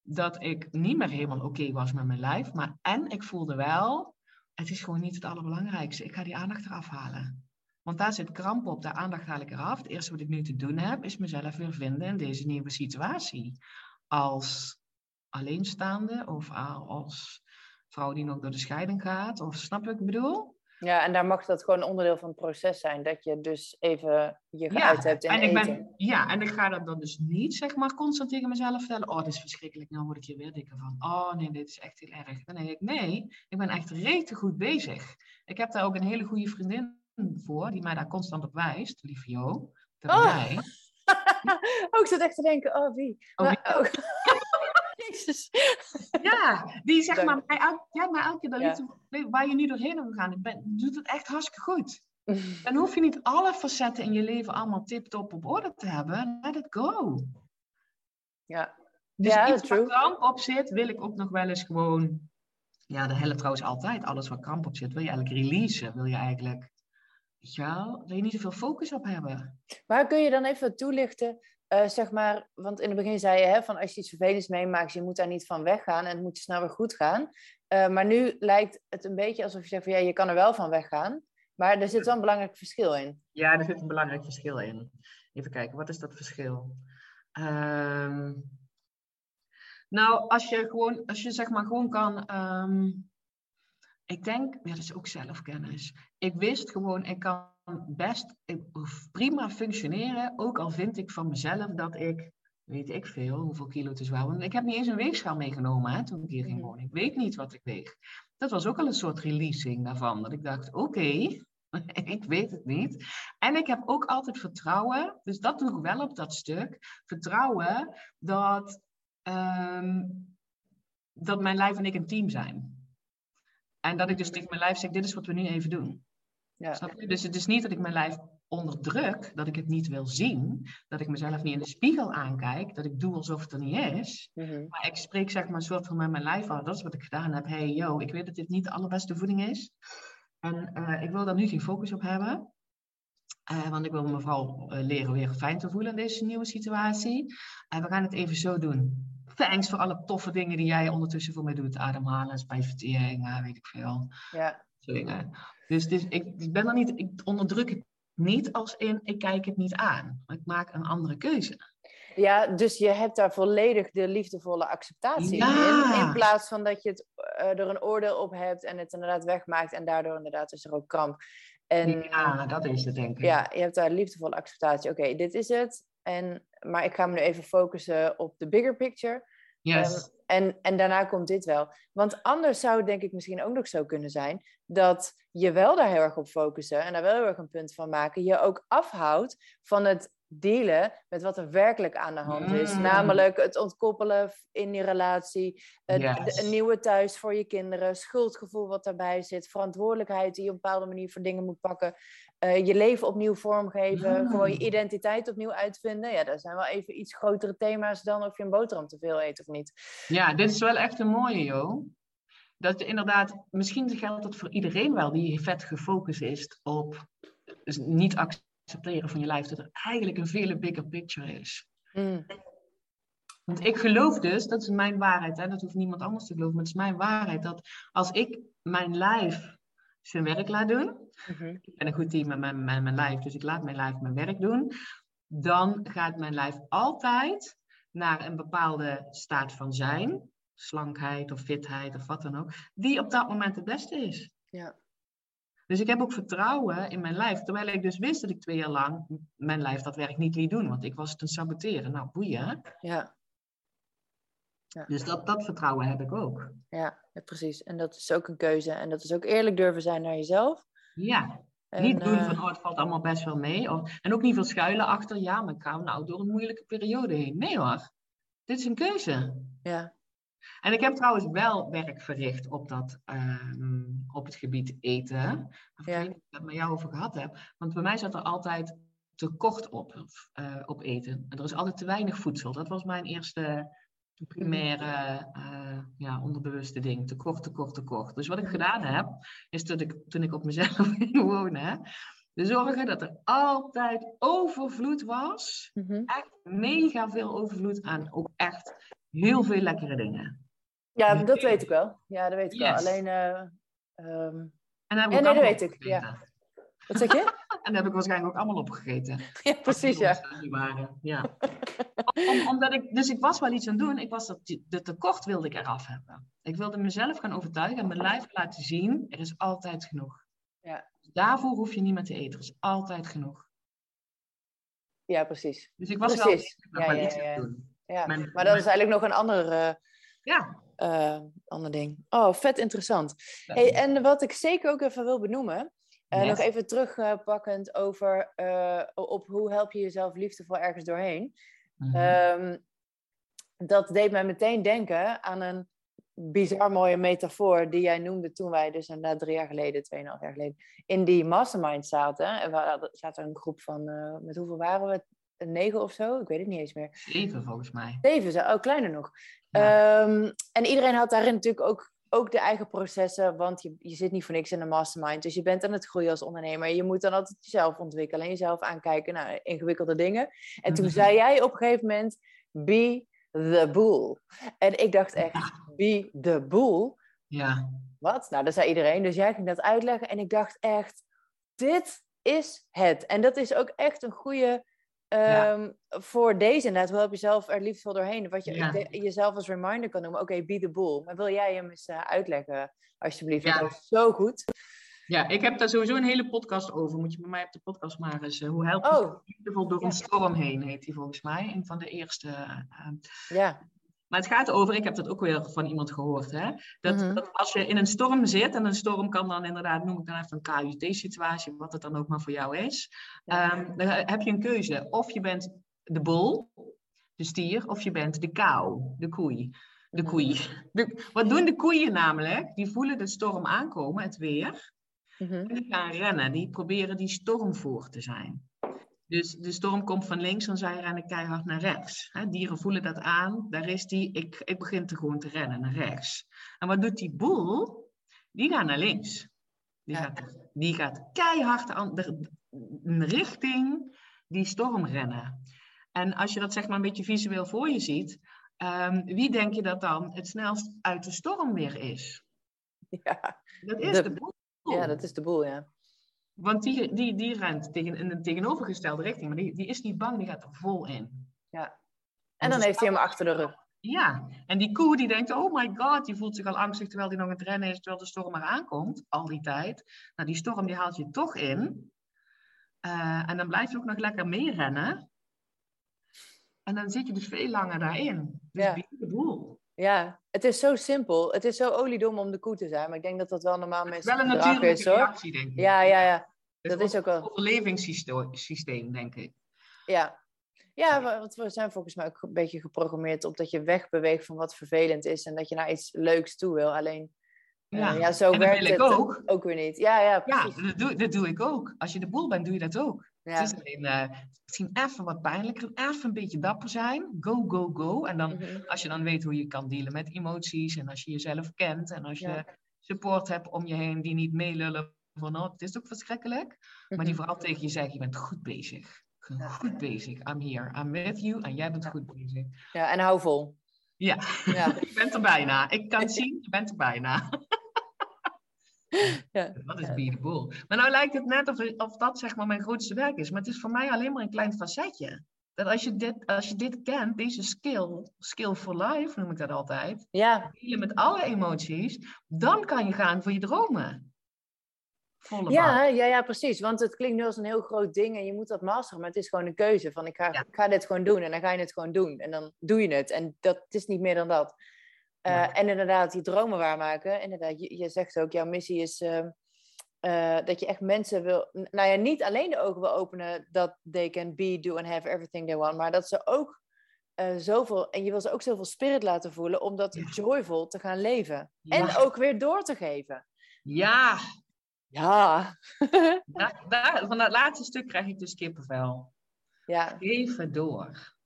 dat ik niet meer helemaal oké was met mijn lijf. Maar en ik voelde wel het is gewoon niet het allerbelangrijkste. Ik ga die aandacht eraf halen. Want daar zit kramp op, de aandacht haal ik eraf. Het eerste wat ik nu te doen heb, is mezelf weer vinden in deze nieuwe situatie. Als alleenstaande of als vrouw die nog door de scheiding gaat. Of snap ik bedoel? Ja, en daar mag dat gewoon onderdeel van het proces zijn. Dat je dus even je geuit hebt in en ik Ben, ja, en ik ga dat dan dus niet, zeg maar, constant tegen mezelf vertellen. Oh, dit is verschrikkelijk, nou word ik hier weer dikker van. Oh, nee, dit is echt heel erg. Dan denk ik, nee, ik ben echt rete goed bezig. Ik heb daar ook een hele goede vriendin voor, die mij daar constant op wijst. Lieve Jo, dat oh. oh, ik zat echt te denken, oh, wie? Oh, wie? Oh. Ja, die zeg maar, mij elke, ja, maar elke keer ja. waar je nu doorheen hebt gegaan, ben, doet het echt hartstikke goed. [laughs] Dan hoef je niet alle facetten in je leven allemaal tip-top op orde te hebben. Let it go. Ja. Dus ja, iets waar kramp op zit, wil ik ook nog wel eens gewoon... Ja, de helft trouwens altijd. Alles waar kramp op zit, wil je eigenlijk releasen. Wil je eigenlijk... Ja, wil je niet zoveel focus op hebben. Maar kun je dan even toelichten uh, zeg maar, want in het begin zei je, hè, van als je iets vervelends meemaakt, je moet daar niet van weggaan en het moet snel weer goed gaan. Uh, maar nu lijkt het een beetje alsof je zegt van ja, je kan er wel van weggaan. Maar er zit wel een belangrijk verschil in. Ja, er zit een belangrijk verschil in. Even kijken, wat is dat verschil? Uh, nou, als je gewoon, als je zeg maar gewoon kan, um, ik denk, ja, dat is ook zelfkennis. Ik wist gewoon, ik kan best prima functioneren, ook al vind ik van mezelf dat ik, weet ik veel, hoeveel kilo te zwaar. Ik heb niet eens een weegschaal meegenomen hè, toen ik hier ging mhm. wonen. Ik weet niet wat ik weeg. Dat was ook al een soort releasing daarvan. Dat ik dacht, oké, [laughs] ik weet het niet. En ik heb ook altijd vertrouwen, dus dat doe ik wel op dat stuk. Vertrouwen dat, um, dat mijn lijf en ik een team zijn. En dat ik dus tegen mijn lijf zeg, dit is wat we nu even doen. Ja. Snap je? Dus het is niet dat ik mijn lijf onderdruk, dat ik het niet wil zien, dat ik mezelf niet in de spiegel aankijk, dat ik doe alsof het er niet is. Mhm. Maar ik spreek zeg maar een soort van met mijn lijf af, dat is wat ik gedaan heb. Hey, yo, ik weet dat dit niet de allerbeste voeding is. En uh, ik wil daar nu geen focus op hebben. Uh, want ik wil me vooral uh, leren weer fijn te voelen in deze nieuwe situatie. En we gaan het even zo doen thanks voor alle toffe dingen die jij ondertussen voor mij doet. Ademhalen, spijsvertering, weet ik veel. Ja. Dingen. Dus, dus ik, ik ben er niet, ik onderdruk het niet als in, ik kijk het niet aan. Ik maak een andere keuze. Ja, dus je hebt daar volledig de liefdevolle acceptatie in. In plaats van dat je het, uh, er een oordeel op hebt en het inderdaad wegmaakt en daardoor inderdaad is er ook kramp. En, ja, dat is het denk ik. Ja, je hebt daar liefdevolle acceptatie. Oké, dit is het. En, maar ik ga me nu even focussen op de bigger picture. Yes. Ehm, en, en daarna komt dit wel. Want anders zou het denk ik misschien ook nog zo kunnen zijn dat je wel daar heel erg op focussen en daar wel heel erg een punt van maken, je ook afhoudt van het dealen met wat er werkelijk aan de hand is. Mm. Namelijk het ontkoppelen in die relatie, het, een nieuwe thuis voor je kinderen, schuldgevoel wat daarbij zit, verantwoordelijkheid die je op een bepaalde manier voor dingen moet pakken, uh, je leven opnieuw vormgeven, mm. gewoon je identiteit opnieuw uitvinden. Ja, dat zijn wel even iets grotere thema's dan of je een boterham te veel eet of niet. Ja, dit is wel echt een mooie, joh. Dat inderdaad, misschien geldt dat voor iedereen wel die vet gefocust is op dus niet accepteren van je lijf, dat er eigenlijk een vele bigger picture is. Mm. Want ik geloof dus, dat is mijn waarheid, hè, dat hoeft niemand anders te geloven, maar het is mijn waarheid, dat als ik mijn lijf zijn werk laat doen, mhm. ik ben een goed team met mijn, mijn, mijn lijf, dus ik laat mijn lijf mijn werk doen, dan gaat mijn lijf altijd naar een bepaalde staat van zijn, slankheid of fitheid of wat dan ook, die op dat moment het beste is. Ja. Dus ik heb ook vertrouwen in mijn lijf. Terwijl ik dus wist dat ik twee jaar lang mijn lijf dat werk niet liet doen. Want ik was het een saboteren. Nou, boeien. Ja. ja. Dus dat, dat vertrouwen heb ik ook. Ja, precies. En dat is ook een keuze. En dat is ook eerlijk durven zijn naar jezelf. Ja. niet doen van, uh... oh, het valt allemaal best wel mee. Of, en ook niet veel schuilen achter, ja, maar ik ga nou door een moeilijke periode heen. Nee hoor, dit is een keuze. Ja. En ik heb trouwens wel werk verricht op, dat, ehm, op het gebied eten. Ja. ik het met jou over gehad heb. Want bij mij zat er altijd tekort op, uh, op eten. En er is altijd te weinig voedsel. Dat was mijn eerste primaire uh, ja, onderbewuste ding. Tekort, tekort, tekort. Dus wat ik gedaan heb, is dat ik toen ik op mezelf [laughs] ging wonen, de zorgen dat er altijd overvloed was. Mhm. Echt mega veel overvloed aan ook echt heel veel lekkere dingen. Ja, dat weet ik wel. Ja, dat weet ik wel. Alleen. Uh, um... En ja, nee, dat weet ik. Ja. Wat zeg je? [laughs] en daar heb ik waarschijnlijk ook allemaal opgegeten. Ja, precies, ja. Waren. ja. [laughs] Om, omdat ik, dus ik was wel iets aan het doen. Ik was dat, de tekort wilde ik eraf hebben. Ik wilde mezelf gaan overtuigen en mijn lijf laten zien, er is altijd genoeg. Ja. Daarvoor hoef je niet meer te eten. Er is altijd genoeg. Ja, precies. Dus ik was precies. wel, ja, ja, iets aan het doen. Ja, maar dat is eigenlijk nog een ander, uh, ja. Uh, ander ding. Oh, vet interessant. Hey, en wat ik zeker ook even wil benoemen, uh, nog even terugpakkend over op hoe help je jezelf liefdevol ergens doorheen. Mm -hmm. dat deed mij meteen denken aan een bizar mooie metafoor die jij noemde toen wij dus inderdaad drie jaar geleden, tweeënhalf jaar geleden, in die mastermind zaten. En we zaten een groep van, met hoeveel waren we? negen of zo. Ik weet het niet eens meer. Zeven volgens mij. Zeven, oh, kleiner nog. Ehm, en iedereen had daarin natuurlijk ook, ook de eigen processen, want je, je zit niet voor niks in een mastermind. Dus je bent aan het groeien als ondernemer. Je moet dan altijd jezelf ontwikkelen en jezelf aankijken naar ingewikkelde dingen. En toen mhm. zei jij op een gegeven moment, be the boel. En ik dacht echt, be the boel? Ja. Wat? Nou, dat zei iedereen. Dus jij ging dat uitleggen en ik dacht echt, dit is het. En dat is ook echt een goede Ehm, voor deze inderdaad, hoe help je zelf er liefst wel doorheen? Wat je jezelf als reminder kan noemen. Oké, okay, be the bull. Maar wil jij hem eens uh, uitleggen, alsjeblieft? Ja. Dat is zo goed. Ja, ik heb daar sowieso een hele podcast over. Moet je bij mij op de podcast maar eens. Uh, hoe help je oh. liefdevol door een storm heen, heet die volgens mij. Een van de eerste. Uh, ja. Maar het gaat over, ik heb dat ook weer van iemand gehoord, hè? Dat, mhm. dat, als je in een storm zit, en een storm kan dan inderdaad, noem ik dan even een KUT-situatie, wat het dan ook maar voor jou is, um, dan heb je een keuze. Of je bent de bol, de stier, of je bent de kou, de koei. De koei. wat doen de koeien namelijk? Die voelen de storm aankomen, het weer. Mhm. En die gaan rennen, die proberen die storm voor te zijn. Dus de storm komt van links, dan zij rennen keihard naar rechts. dieren voelen dat aan, daar is die, ik, ik begin te gewoon te rennen naar rechts. En wat doet die boel? Die gaat naar links. Die, gaat, die gaat keihard aan de, richting die storm rennen. En als je dat zeg maar een beetje visueel voor je ziet, um, wie denk je dat dan het snelst uit de storm weer is? Ja, dat is de boel. Ja, dat is de boel, ja. Want die, die, die rent tegen, in de tegenovergestelde richting, maar die, die is niet bang, die gaat er vol in. Ja. En dan heeft hij hem achter de rug. Ja, en die koe die denkt, oh my god, die voelt zich al angstig terwijl hij nog aan het rennen is, terwijl de storm maar aankomt, al die tijd. Nou, die storm die haalt je toch in. Uh, en dan blijf je ook nog lekker meerennen. En dan zit je dus veel langer daarin. Dus ja. de boel. Ja, het is zo simpel. Het is zo oliedom om de koe te zijn. Maar ik denk dat dat wel normaal mensen Wel een natuurlijke reactie, denk ik. Ja, ja, ja. Dat is ook wel... Een overlevingssysteem, denk ik. Ja. Ja, want we zijn volgens mij ook een beetje geprogrammeerd op dat je wegbeweegt van wat vervelend is en dat je naar iets leuks toe wil. Alleen, eh, ja, ja zo werkt het ook. ook weer niet. Ja, ja, precies. ja dat, doe, dat doe ik ook. Als je de boel bent, doe je dat ook. Het is alleen uh, misschien even wat pijnlijker, even een beetje dapper zijn. Go, go, go. En dan, mhm. als je dan weet hoe je kan dealen met emoties en als je jezelf kent en als je support hebt om je heen die niet meelullen van oh, het is ook verschrikkelijk, maar die mhm. vooral tegen je zeggen, je bent goed bezig. Goed bezig. I'm here. I'm with you. En jij bent goed bezig. Ja, en hou vol. Ja, ja. [laughs] je bent er bijna. Ik kan [laughs] zien, je bent er bijna. [laughs] [laughs] Ja. Dat is beautiful. Maar nou lijkt het net of, of dat zeg maar mijn grootste werk is. Maar het is voor mij alleen maar een klein facetje. Dat als je dit, als je dit kent, deze skill, skill for life noem ik dat altijd. Ja. Met alle emoties, dan kan je gaan voor je dromen. ja, ja, ja, precies. Want het klinkt nu als een heel groot ding en je moet dat masteren. Maar het is gewoon een keuze van ik ga, ik ga dit gewoon doen en dan ga je het gewoon doen. En dan doe je het. En dat het is niet meer dan dat. Uh, En inderdaad, die dromen waarmaken. Inderdaad, je, je zegt ook, jouw missie is uh, uh, dat je echt mensen wil... Nou ja, niet alleen de ogen wil openen dat they can be, do and have everything they want. Maar dat ze ook zoveel... En je wil ze ook zoveel spirit laten voelen om dat joyful te gaan leven. En ook weer door te geven. Ja. Ja. ja daar, van dat laatste stuk krijg ik dus kippenvel. Ja. Geven door.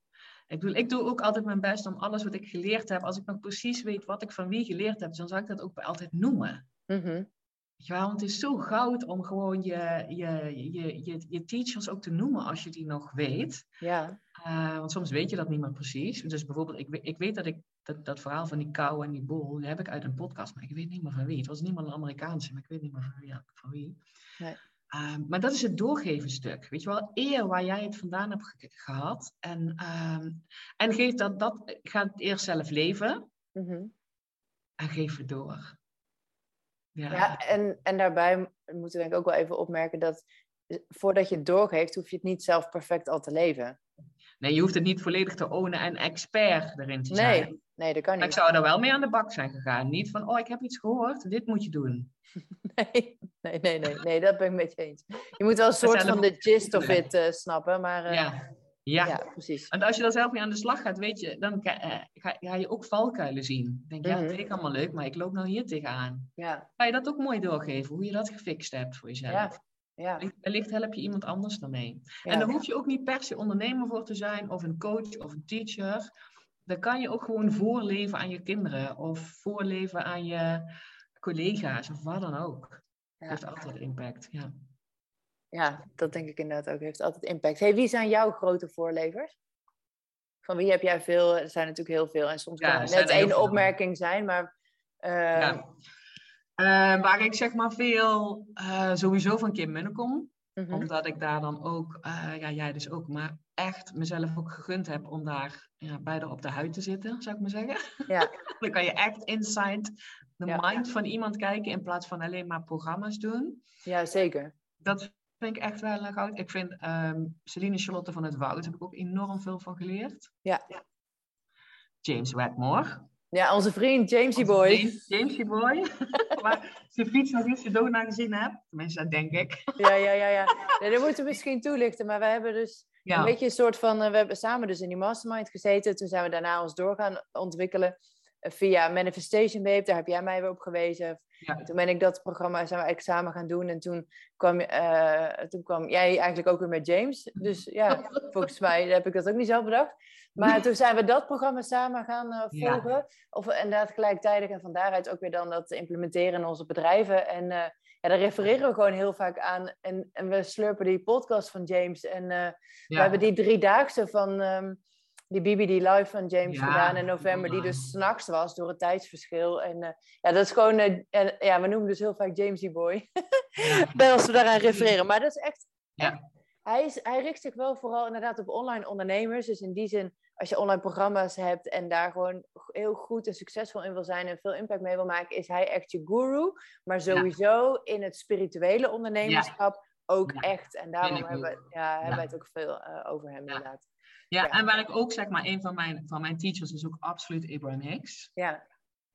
Ik bedoel, ik doe ook altijd mijn best om alles wat ik geleerd heb, als ik nog precies weet wat ik van wie geleerd heb, dan zal ik dat ook altijd noemen. Mm Ja, want het is zo goud om gewoon je, je, je, je, je teachers ook te noemen als je die nog weet. Ja. Uh, want soms weet je dat niet meer precies. Dus bijvoorbeeld, ik, ik weet dat ik dat, dat verhaal van die kou en die bol, die heb ik uit een podcast, maar ik weet niet meer van wie. Het was niet meer een Amerikaanse, maar ik weet niet meer van wie. Van wie. Nee. Ehm, maar dat is het doorgeven stuk. Weet je wel, eer waar jij het vandaan hebt gehad. En, uh, en geef dat, dat, ga het eerst zelf leven. Mhm. En geef het door. Ja, ja en, en daarbij moeten we denk ik ook wel even opmerken dat eh, voordat je het doorgeeft, hoef je het niet zelf perfect al te leven. Nee, je hoeft het niet volledig te ownen en expert erin te zijn. Nee, nee dat kan niet. ik zou er wel mee aan de bak zijn gegaan. Niet van, oh, ik heb iets gehoord, dit moet je doen. [laughs] Nee, nee, nee, nee, nee, dat ben ik met je eens. Je moet wel een soort van de gist of it uh, snappen, maar... Uh, ja. Ja. ja. precies. Want als je daar zelf mee aan de slag gaat, weet je, dan ga, ga je ook valkuilen zien. denk, ja, dat vind ik allemaal leuk, maar ik loop nou hier tegenaan. Ja. Ga je dat ook mooi doorgeven, hoe je dat gefixt hebt voor jezelf? Ja. Ja. Wellicht help je iemand anders daarmee. Ja. En daar hoef je ook niet per se ondernemer voor te zijn, of een coach of een teacher. Dan kan je ook gewoon voorleven aan je kinderen, of voorleven aan je collega's, of wat dan ook. Ja. Heeft altijd impact, ja. Ja, dat denk ik inderdaad ook. Heeft altijd impact. Hey, wie zijn jouw grote voorlevers? Van wie heb jij veel? Er zijn natuurlijk heel veel. En soms kan het net één opmerking zijn, maar... Uh... Ja. Uh, waar ik zeg maar veel, uh, sowieso van Kim Munnekom. Mhm. Omdat ik daar dan ook, uh, ja, jij dus ook, maar echt mezelf ook gegund heb om daar ja, bijna op de huid te zitten, zou ik maar zeggen. Ja. [laughs] dan kan je echt inside de mind van iemand kijken in plaats van alleen maar programma's doen. Ja, zeker. Dat vind ik echt wel goud. Ik vind um, Celine Charlotte van het Woud, heb ik ook enorm veel van geleerd. Ja. James Wedmore. Ja, onze vriend Jamesy Boy. Jamesy Boy. [laughs] maar zijn fiets nog niet zo naar gezien heb. Tenminste, dat denk ik. ja, ja, ja. ja. ja dat moeten we misschien toelichten. Maar we hebben dus een beetje een soort van... Eh, we hebben samen dus in die mastermind gezeten. Toen zijn we daarna ons door gaan ontwikkelen via Manifestation Babe. Daar heb jij mij weer op gewezen. Toen ben ik dat programma zijn we eigenlijk samen gaan doen. En toen kwam, uh, toen kwam jij eigenlijk ook weer met James. Dus ja, [laughs] volgens mij heb ik dat ook niet zelf bedacht. Maar toen zijn we dat programma samen gaan uh, volgen. Ja. Of inderdaad gelijktijdig. En van daaruit ook weer dan dat implementeren in onze bedrijven. En uh, ja, daar refereren we gewoon heel vaak aan. En, en we slurpen die podcast van James. En we hebben die driedaagse van... Um, die BBD Live van James gedaan in november, die dus s'nachts was door het tijdsverschil. En uh, ja, dat is gewoon, uh, en, ja, we noemen dus heel vaak Jamesy Boy. Ja. [laughs] als we daaraan refereren. Maar dat is echt, ja. hij, is, hij richt zich wel vooral inderdaad op online ondernemers. Dus in die zin, als je online programma's hebt en daar gewoon heel goed en succesvol in wil zijn en veel impact mee wil maken, is hij echt je guru. Maar sowieso in het spirituele ondernemerschap ook echt. En daarom hebben, ja, hebben wij het ook veel uh, over hem inderdaad. Ja, en waar ik ook zeg maar, een van mijn, van mijn teachers is ook absoluut Abraham Hicks. Ja.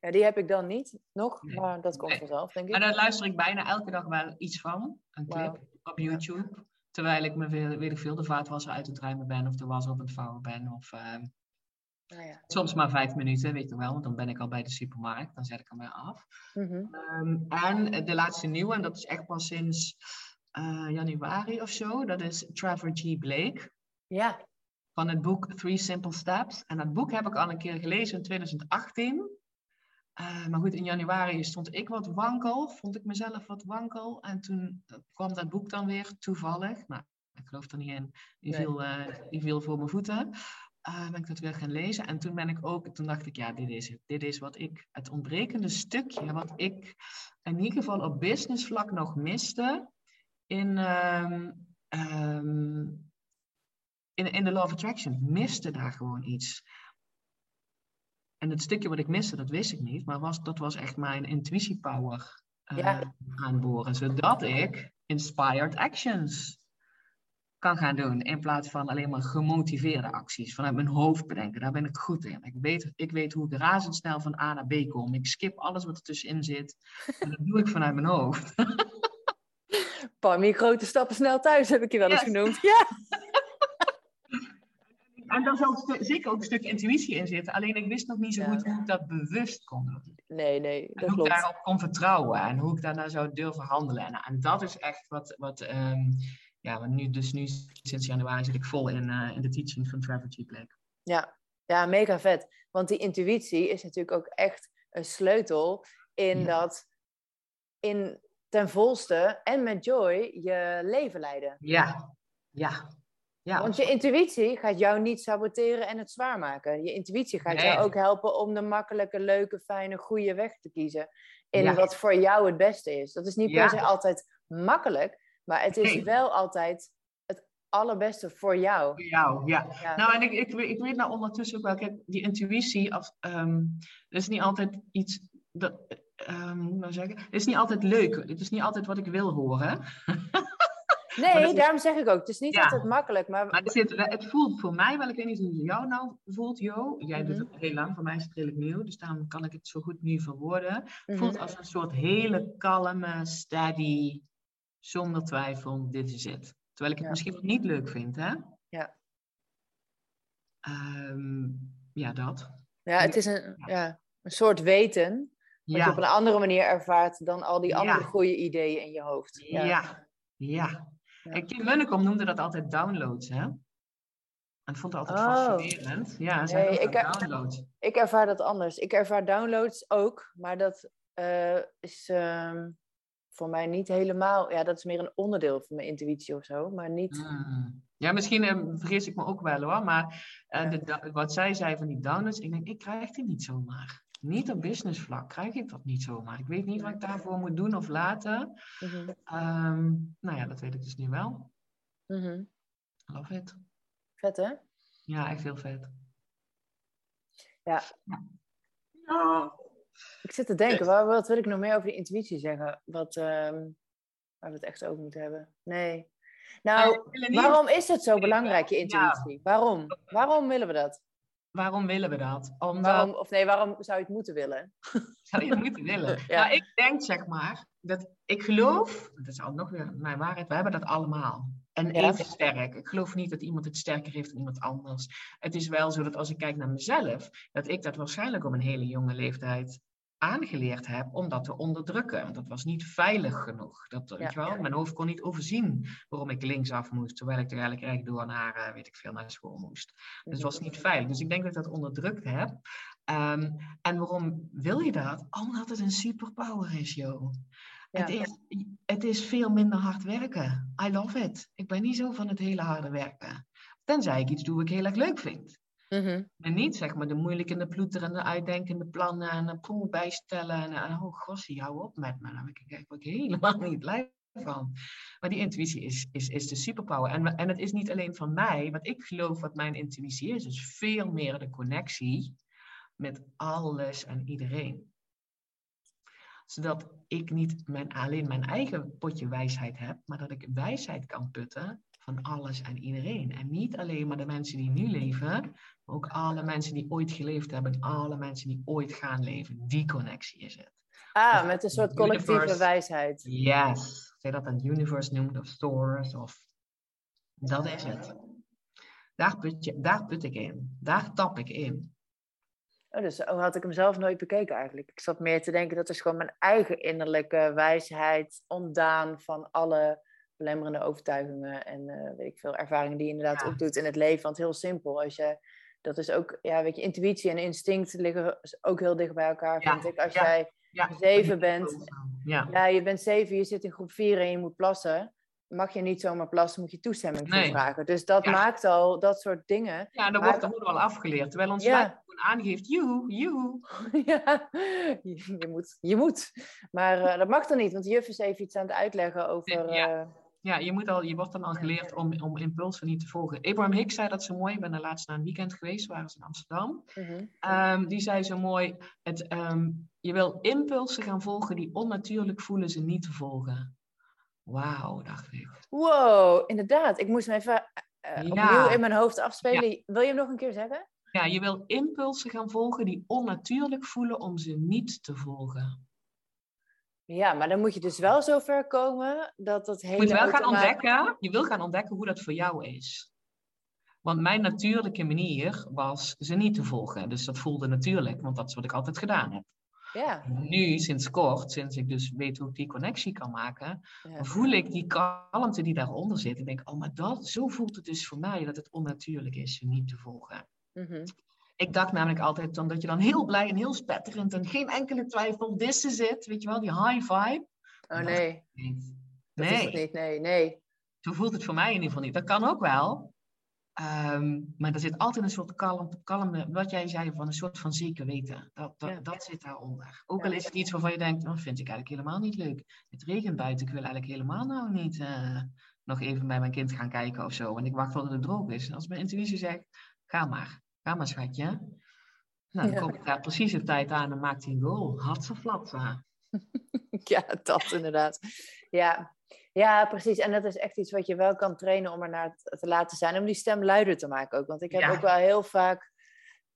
ja, die heb ik dan niet nog, maar dat komt vanzelf, denk ik. Maar daar luister ik bijna elke dag wel iets van, een clip op YouTube. Terwijl ik me, weer, weet ik veel, de vaatwasser uit het ruimen ben of de was op het vouwen ben. Of, uh, nou ja. Soms maar vijf minuten, weet je wel, want dan ben ik al bij de supermarkt. Dan zet ik hem weer af. Mm -hmm. en de laatste nieuwe, en dat is echt pas sinds uh, januari of zo, dat is Trevor G. Blake. Ja van het boek Three Simple Steps. En dat boek heb ik al een keer gelezen in 2018. Uh, eh, maar goed, in januari stond ik wat wankel, vond ik mezelf wat wankel. En toen kwam dat boek dan weer toevallig. Nou, ik geloof er niet in. Die, viel, uh, die viel voor mijn voeten. Uh, ben ik dat weer gaan lezen. En toen ben ik ook, toen dacht ik, ja, dit is het. Dit is wat ik, het ontbrekende stukje, wat ik in ieder geval op business vlak nog miste. In, um, in, in de Law of Attraction miste daar gewoon iets. En het stukje wat ik miste, dat wist ik niet, maar was, dat was echt mijn intuïtiepower uh, ja. aanboren. Zodat ik inspired actions kan gaan doen. In plaats van alleen maar gemotiveerde acties. Vanuit mijn hoofd bedenken. Daar ben ik goed in. Ik weet, ik weet hoe ik razendsnel van A naar B kom. Ik skip alles wat er tussenin zit. En dat doe ik vanuit mijn hoofd. [laughs] Pammy, grote stappen snel thuis heb ik je wel eens genoemd. Ja. En daar zou zeker ook een stuk intuïtie in zitten. Alleen ik wist nog niet zo goed hoe ik dat bewust kon doen. Nee, nee, dat hoe ik daarop kon vertrouwen en hoe ik daarna zou durven handelen. En, en dat is echt wat, wat um, ja, nu, dus nu sinds januari zit ik vol in, uh, in de teaching van Trevor G. Blake. Ja. ja, mega vet. Want die intuïtie is natuurlijk ook echt een sleutel in dat in ten volste en met joy je leven leiden. Ja, ja. Ja, Want je intuïtie gaat jou niet saboteren en het zwaar maken. Je intuïtie gaat jou ook helpen om de makkelijke, leuke, fijne, goede weg te kiezen. In wat voor jou het beste is. Dat is niet per se altijd makkelijk, maar het is wel altijd het allerbeste voor jou. Voor jou, ja. Nou, en ik, ik, ik weet nou ondertussen ook wel, kijk, die intuïtie, als, um, dat is niet altijd iets. Dat, um, hoe nou zeggen? Het is niet altijd leuk. Het is niet altijd wat ik wil horen. [laughs] Nee, daarom zeg ik ook. Het is niet altijd makkelijk. Maar, maar het, het, voelt voor mij wel, ik weet niet hoe jou nou voelt, Jo. Jij doet mhm. het heel lang, voor mij is het redelijk nieuw. Dus daarom kan ik het zo goed nu verwoorden. Het mhm. voelt als een soort hele kalme, steady, zonder twijfel, dit is het. Terwijl ik het misschien nog niet leuk vind, hè? Ja. Um, ja, dat. Ja, het is een, ja. een soort weten. Wat je op een andere manier ervaart dan al die andere goede ideeën in je hoofd. ja. ja. Ja. Kim Munnekom noemde dat altijd downloads, hè? En vond het altijd oh. fascinerend. Ja, zij nee, ik, downloads. Ik ervaar dat anders. Ik ervaar downloads ook, maar dat uh, is uh, voor mij niet helemaal... Ja, dat is meer een onderdeel van mijn intuïtie of zo, maar niet... Mm. Ja, misschien uh, vergis ik me ook wel hoor, maar de, wat zij zei van die downloads, ik denk, ik krijg die niet zomaar. Niet op business vlak krijg ik dat niet zomaar. Ik weet niet wat ik daarvoor moet doen of laten. Mm nou ja, dat weet ik dus nu wel. Mm Love it. Vet hè? Ja, echt heel vet. Ja. ja. Ik zit te denken, wat, wat, wil ik nog meer over die intuïtie zeggen? Wat, um, waar we het echt over moeten hebben. Nee. Nou, waarom is het zo belangrijk, je intuïtie? Waarom? Waarom willen we dat? Waarom willen we dat? Omdat... Waarom, of nee, waarom zou je het moeten willen? Zou je het moeten willen? [laughs] ja. Nou, ik denk zeg maar, dat ik geloof, dat is al nog weer mijn waarheid, we hebben dat allemaal. En even sterk. Ik geloof niet dat iemand het sterker heeft dan iemand anders. Het is wel zo dat als ik kijk naar mezelf, dat ik dat waarschijnlijk op een hele jonge leeftijd aangeleerd heb om dat te onderdrukken. Want dat was niet veilig genoeg. Dat, weet je wel? Mijn hoofd kon niet overzien waarom ik linksaf moest, terwijl ik eigenlijk rechtdoor naar, uh, weet ik veel, naar school moest. Dus het was niet veilig. Dus ik denk dat ik dat onderdrukt heb. Um, en waarom wil je dat? Omdat het een superpower is, joh. Het, is, het is veel minder hard werken. I love it. Ik ben niet zo van het hele harde werken. Tenzij ik iets doe wat ik heel erg leuk vind. Mm En niet zeg maar de moeilijke, de ploeterende, uitdenkende plannen en een pool bijstellen. En, oh gossie, hou op met me. Daar ben ik, helemaal [laughs] niet blij van. Maar die intuïtie is, is, is de superpower. En, en het is niet alleen van mij. Wat ik geloof wat mijn intuïtie is, is veel meer de connectie met alles en iedereen. Zodat ik niet mijn, alleen mijn eigen potje wijsheid heb, maar dat ik wijsheid kan putten van alles en iedereen. En niet alleen maar de mensen die nu leven, maar ook alle mensen die ooit geleefd hebben, alle mensen die ooit gaan leven. Die connectie is het. Ah, met een soort collectieve wijsheid. Yes. Zeg dat een universe noemt, of stores, of... Dat is het. Daar put, je, daar put ik in. Daar tap ik in. Oh, dus oh, had ik hem zelf nooit bekeken eigenlijk. Ik zat meer te denken, dat is gewoon mijn eigen innerlijke wijsheid, ontdaan van alle belemmerende overtuigingen en uh, weet ik veel, ervaringen die je inderdaad ja. opdoet in het leven. Want heel simpel, als je, dat is ook, ja, weet je, intuïtie en instinct liggen ook heel dicht bij elkaar, vind ik. Als jij zeven bent, ja. je bent zeven, je zit in groep vier en je moet plassen, mag je niet zomaar plassen, moet je toestemming vragen. Dus dat maakt al, dat soort dingen. Ja, dan wordt er al afgeleerd. Terwijl ons lijf gewoon aangeeft, you, [laughs] you. ja, je, moet, je moet. Maar uh, dat mag dan niet, want de juf is even iets aan het uitleggen over... Uh, ja, je, moet al, je wordt dan al geleerd om, om impulsen niet te volgen. Abraham Hicks zei dat zo mooi. Ik ben er laatst na een weekend geweest, waren ze in Amsterdam. Mhm. Ehm, die zei zo mooi, het, ehm, je wil impulsen gaan volgen die onnatuurlijk voelen ze niet te volgen. Wauw, dacht ik. Wow, inderdaad. Ik moest me even uh, opnieuw in mijn hoofd afspelen. Wil je hem nog een keer zeggen? Ja, je wil impulsen gaan volgen die onnatuurlijk voelen om ze niet te volgen. Ja, maar dan moet je dus wel zo ver komen dat dat hele. Je moet wel gaan ontdekken. Je wil gaan ontdekken hoe dat voor jou is. Want mijn natuurlijke manier was ze niet te volgen. Dus dat voelde natuurlijk, want dat is wat ik altijd gedaan heb. Ja. Nu, sinds kort, sinds ik dus weet hoe ik die connectie kan maken, voel ik die kalmte die daaronder zit. En denk, oh, maar dat, zo voelt het dus voor mij dat het onnatuurlijk is ze niet te volgen. Mm ik dacht namelijk altijd dan dat je dan heel blij en heel spetterend en geen enkele twijfel, this is it, weet je wel, die high vibe. Oh nee. Nee. niet, nee, nee. Zo voelt het voor mij in ieder geval niet. Dat kan ook wel. Ehm, maar er zit altijd een soort kalm, kalme, wat jij zei, van een soort van zeker weten. Dat, dat, dat zit daaronder. Ook al is het iets waarvan je denkt, dat oh, vind ik eigenlijk helemaal niet leuk. Het regent buiten, ik wil eigenlijk helemaal nou niet uh, nog even bij mijn kind gaan kijken of zo. En ik wacht tot het droog is. Als mijn intuïtie zegt, ga maar. Ga maar, schatje. Nou, dan ja. komt daar precies de tijd aan en maakt hij een goal. Had ze flat. [laughs] ja, dat inderdaad. Ja. ja, precies. En dat is echt iets wat je wel kan trainen om er naar te laten zijn. Om die stem luider te maken ook. Want ik heb ook wel heel vaak...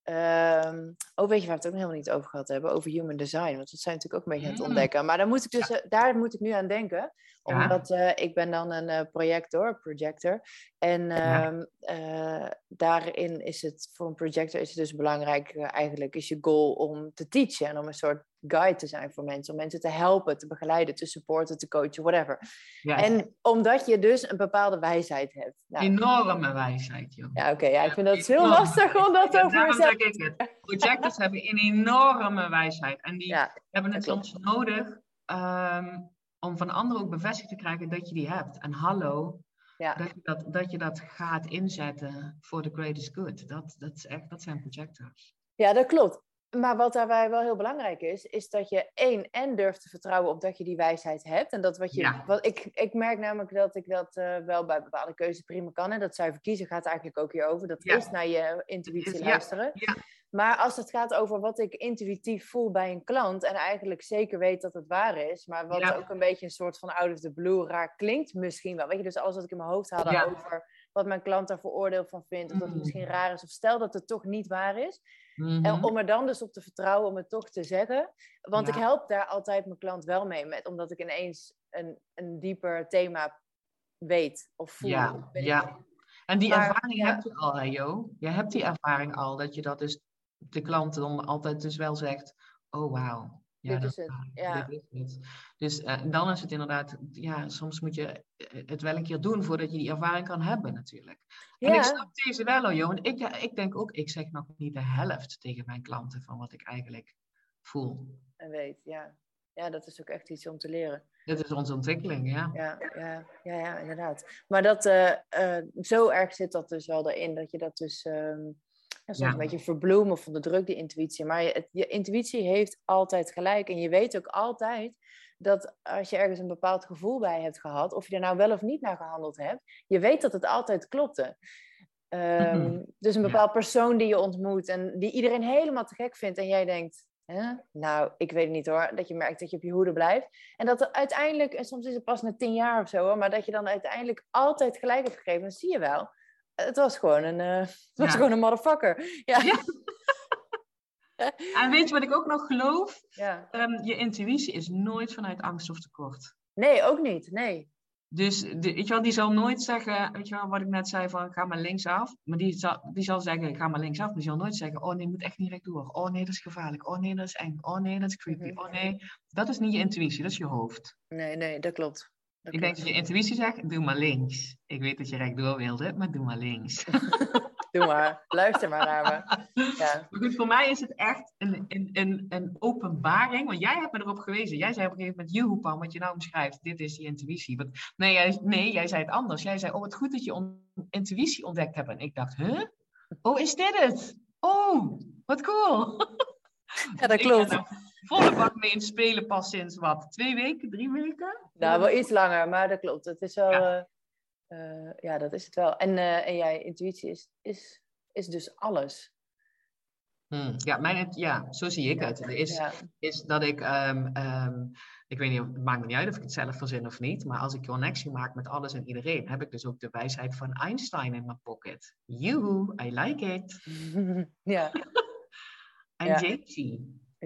Um, oh, weet je waar we het ook helemaal niet over gehad hebben? Over human design. Want dat zijn natuurlijk ook een beetje aan het mm. ontdekken. Maar dan moet ik dus, eh, daar moet ik nu aan denken omdat uh, ik ben dan een uh, projector, projector. En uh, daarin is het, voor een projector is het dus belangrijk, eigenlijk is je goal om te teachen en om een soort guide te zijn voor mensen. Om mensen te helpen, te begeleiden, te supporten, te coachen, whatever. En omdat je dus een bepaalde wijsheid hebt. Nou, Enorme wijsheid, joh. Ja, oké. ja, ik vind dat heel lastig om dat over te zeggen. ik het. Projectors hebben een enorme wijsheid. En die hebben het soms nodig... Um, om van anderen ook bevestigd te krijgen dat je die hebt. En hallo, Ja. Dat, je dat, dat je dat gaat inzetten voor the greatest good. Dat, dat, is echt, dat zijn projectors. Ja, dat klopt. Maar wat daarbij wel heel belangrijk is, is dat je één en durft te vertrouwen op dat je die wijsheid hebt. En dat wat je. Ja. Wat, ik, ik merk namelijk dat ik dat uh, wel bij bepaalde keuzes prima kan. En dat zuiver kiezen gaat eigenlijk ook hierover. Dat is naar je intuïtie luisteren. Ja. Maar als het gaat over wat ik intuïtief voel bij een klant en eigenlijk zeker weet dat het waar is, maar wat ook een beetje een soort van out of the blue raar klinkt misschien wel. Weet je, dus alles wat ik in mijn hoofd had over wat mijn klant daar voor oordeel van vindt, of dat het mm. misschien raar is, of stel dat het toch niet waar is. En mhm. om er dan dus op te vertrouwen om het toch te zeggen. Want ik help daar altijd mijn klant wel mee, met, omdat ik ineens een, een dieper thema weet of voel. Ja, ja. En die ervaring ja. heb je al, hè, Jo? Je hebt die ervaring al, dat je dat dus de klant dan altijd dus wel zegt, oh wauw. Ja, dit is het. Ja. Dit is het. Dus uh, dan is het inderdaad, ja, soms moet je eh, het wel een keer doen voordat je die ervaring kan hebben natuurlijk. Ja. En ik snap deze wel hoor, want ik, ik denk ook, ik zeg nog niet de helft tegen mijn klanten van wat ik eigenlijk voel. En weet, ja. Ja, dat is ook echt iets om te leren. Dit is onze ontwikkeling, ja. Ja, ja, ja, ja inderdaad. Maar dat, uh, zo erg zit dat dus wel erin, dat je dat dus... Um, ja, soms een beetje verbloemen van de druk, die intuïtie. Maar je, je intuïtie heeft altijd gelijk. En je weet ook altijd dat als je ergens een bepaald gevoel bij hebt gehad, of je er nou wel of niet naar gehandeld hebt, je weet dat het altijd klopte. Um, Dus een bepaald persoon die je ontmoet en die iedereen helemaal te gek vindt en jij denkt, nou, ik weet het niet hoor, dat je merkt dat je op je hoede blijft. En dat er uiteindelijk, en soms is het pas na tien jaar of zo, hoor, maar dat je dan uiteindelijk altijd gelijk hebt gegeven, dat zie je wel het was gewoon een, uh, het was gewoon een motherfucker. Ja. ja. [laughs] en weet je wat ik ook nog geloof? Ja. Um, je intuïtie is nooit vanuit angst of tekort. Nee, ook niet. Nee. Dus de, weet je wel, die zal nooit zeggen, weet je wel, wat ik net zei van ga maar linksaf. Maar die zal, die zal zeggen, ga maar linksaf. Maar die zal nooit zeggen, oh nee, je moet echt niet rechtdoor. Oh nee, dat is gevaarlijk. Oh nee, dat is eng. Oh nee, dat is creepy. Mhm. Oh nee, dat is niet je intuïtie, dat is je hoofd. Nee, nee, dat klopt ik denk dat je intuïtie zegt, doe maar links. Ik weet dat je rechtdoor wilde, maar doe maar links. [laughs] doe maar, luister maar naar me. Ja. Maar goed, voor mij is het echt een, een, een, een openbaring, want jij hebt me erop gewezen. Jij zei op een gegeven moment, Jehoepan, wat je nou beschrijft, dit is die intuïtie. Want, nee, jij, nee, jij zei het anders. Jij zei, oh wat goed dat je intuïtie ontdekt hebt. En ik dacht, huh? Oh, is dit het? Oh, wat cool. Ja, dat [laughs] klopt volle bak mee in spelen pas sinds wat? Twee weken, drie weken? Nou, wel iets langer, maar dat klopt. Het is wel, ja, uh, ja dat is het wel. En, uh, en jij, intuïtie is, is, is dus alles. Hmm, ja, mijn, ja, zo zie ik het. Is, is dat ik, um, um, ik weet niet, het maakt me niet uit of ik het zelf verzin of niet, maar als ik connectie maak met alles en iedereen, heb ik dus ook de wijsheid van Einstein in mijn pocket. You, I like it. [laughs] ja. [laughs] en ja.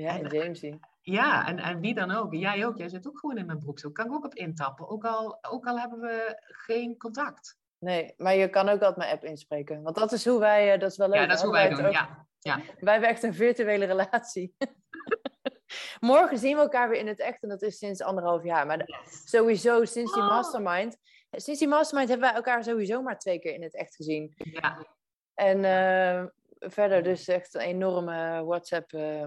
Ja, en Jamesy. Ja, en, en wie dan ook. Jij ook. Jij zit ook gewoon in mijn broek. Zo kan ik ook op intappen. Ook al, ook al hebben we geen contact. Nee, maar je kan ook altijd mijn app inspreken. Want dat is hoe wij, eh, dat is wel leuk. Ja, dat is hoe wij doen, ja. ja. Wij hebben echt een virtuele relatie. [laughs] Morgen zien we elkaar weer in het echt en dat is sinds anderhalf jaar. Maar sowieso sinds die oh. mastermind, sinds die mastermind hebben wij elkaar sowieso maar twee keer in het echt gezien. Ja. En uh, verder dus echt een enorme WhatsApp uh,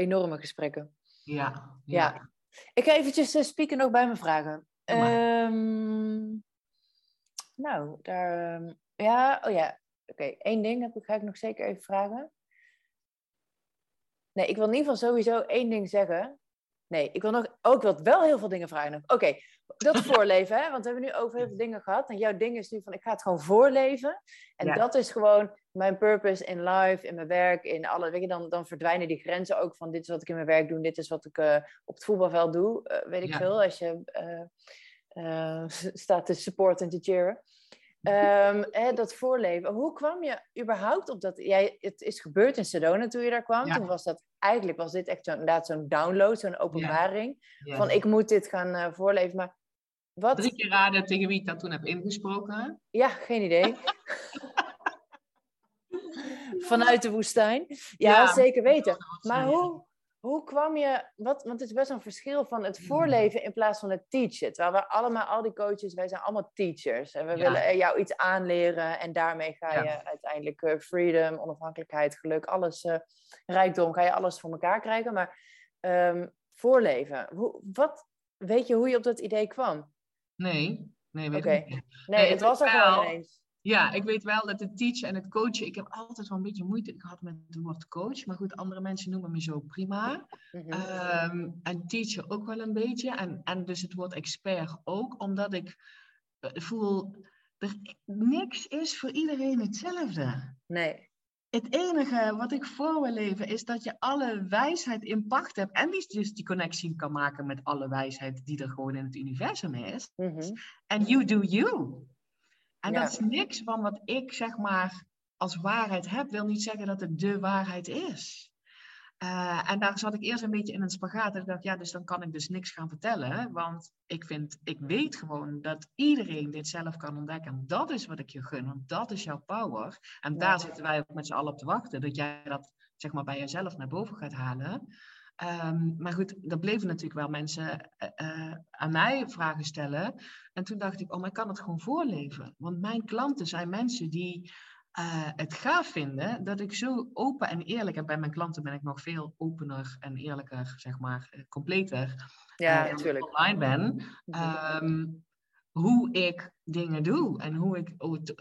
enorme gesprekken. Ja. Ja. Ik ga eventjes uh, spieken nog bij mijn vragen. Um, nou, daar... Ehm, ja, oh ja. Oké, okay. één ding heb ik, ga ik nog zeker even vragen. Nee, ik wil in ieder geval sowieso één ding zeggen. Nee, ik wil nog ook wat wel heel veel dingen vragen. Oké, dat [laughs] voorleven, hè? want we hebben nu over heel veel dingen gehad. En jouw ding is nu van, ik ga het gewoon voorleven. En dat is gewoon mijn purpose in life, in mijn werk, in alle... Weet je, dan, dan verdwijnen die grenzen ook van, dit is wat ik in mijn werk doe, dit is wat ik uh, op het voetbalveld doe. Uh, weet ik veel, als je uh, staat te supporten en te cheeren. Um, hè, dat voorleven. Hoe kwam je überhaupt op dat? Jij, het is gebeurd in Sedona toen je daar kwam. Toen was dat eigenlijk was dit echt zo, inderdaad zo'n download, zo'n openbaring. Van ik moet dit gaan uh, voorleven. Maar wat... Drie keer raden tegen wie ik dat toen heb ingesproken. Ja, geen idee. [laughs] Vanuit de woestijn. Ja, zeker weten. Maar hoe, hoe kwam je, wat, want het is best een verschil van het voorleven in plaats van het teachen. Terwijl we allemaal, al die coaches, wij zijn allemaal teachers. En we willen jou iets aanleren en daarmee ga je uiteindelijk uh, freedom, onafhankelijkheid, geluk, alles, uh, rijkdom, ga je alles voor elkaar krijgen. Maar um, voorleven, hoe, wat, weet je hoe je op dat idee kwam? Nee. Nee, weet ik niet. Nee, het was er gewoon ineens. Ja, ik weet wel dat het teachen en het coachen, ik heb altijd wel een beetje moeite gehad met het woord coach. Maar goed, andere mensen noemen me zo prima. Mhm. Ehm, en teacher ook wel een beetje. En, en dus het woord expert ook, omdat ik eh, voel, er niks is voor iedereen hetzelfde. Nee. Het enige wat ik voor wil leven is dat je alle wijsheid in pacht hebt. En die dus die connectie kan maken met alle wijsheid die er gewoon in het universum is. Mhm. En you do you. En dat is niks van wat ik zeg maar als waarheid heb, wil niet zeggen dat het de waarheid is. Uh, en daar zat ik eerst een beetje in een spagaat. En ik dacht, ja, dus dan kan ik dus niks gaan vertellen. Want ik vind, ik weet gewoon dat iedereen dit zelf kan ontdekken. En dat is wat ik je gun, want dat is jouw power. En daar zitten wij ook met z'n allen op te wachten. Dat jij dat, zeg maar, bij jezelf naar boven gaat halen. Um, maar goed, er bleven natuurlijk wel mensen uh, aan mij vragen stellen. En toen dacht ik, oh, maar ik kan het gewoon voorleven. Want mijn klanten zijn mensen die uh, het gaaf vinden dat ik zo open en eerlijk, en bij mijn klanten ben ik nog veel opener en eerlijker, zeg maar, completer. Ja, natuurlijk. Online ben. Um, hoe ik dingen doe en hoe ik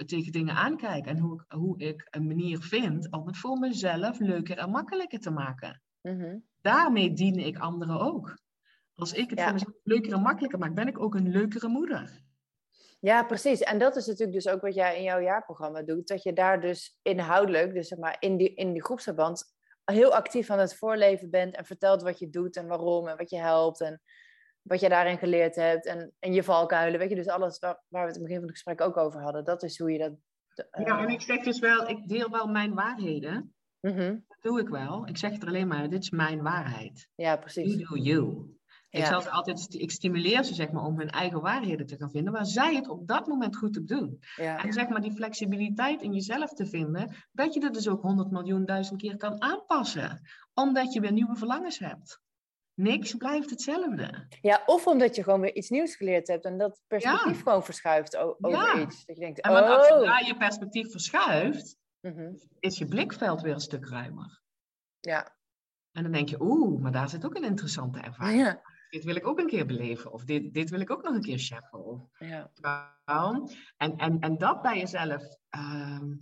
tegen dingen aankijk en hoe ik, hoe ik een manier vind om het voor mezelf leuker en makkelijker te maken. Mm Daarmee dien ik anderen ook. Als ik het voor mezelf leuker en makkelijker maak, ben ik ook een leukere moeder. Ja, precies. En dat is natuurlijk dus ook wat jij in jouw jaarprogramma doet. Dat je daar dus inhoudelijk, dus zeg maar in die, in die groepsverband, heel actief aan het voorleven bent en vertelt wat je doet en waarom en wat je helpt en wat je daarin geleerd hebt en, en je valkuilen. Weet je, dus alles waar, waar we het in het begin van het gesprek ook over hadden. Dat is hoe je dat... Ja, en ik zeg dus wel, ik deel wel mijn waarheden. Dat doe ik wel. Ik zeg het alleen maar, dit is mijn waarheid. Ja, precies. You do you. Ik, zal ze altijd, ik stimuleer ze zeg maar, om hun eigen waarheden te gaan vinden, waar zij het op dat moment goed op doen. Ja. En zeg maar die flexibiliteit in jezelf te vinden, dat je dat dus ook honderd miljoen duizend keer kan aanpassen, omdat je weer nieuwe verlangens hebt. Niks blijft hetzelfde. Ja, of omdat je gewoon weer iets nieuws geleerd hebt en dat perspectief gewoon verschuift over iets. Dat je denkt, en oh. als je je perspectief verschuift, Mhm. is je blikveld weer een stuk ruimer. Ja. En dan denk je, oeh, maar daar zit ook een interessante ervaring. Ja. Dit wil ik ook een keer beleven. Of dit, dit wil ik ook nog een keer cheffen. Of, ja. En, en, en dat bij jezelf uh,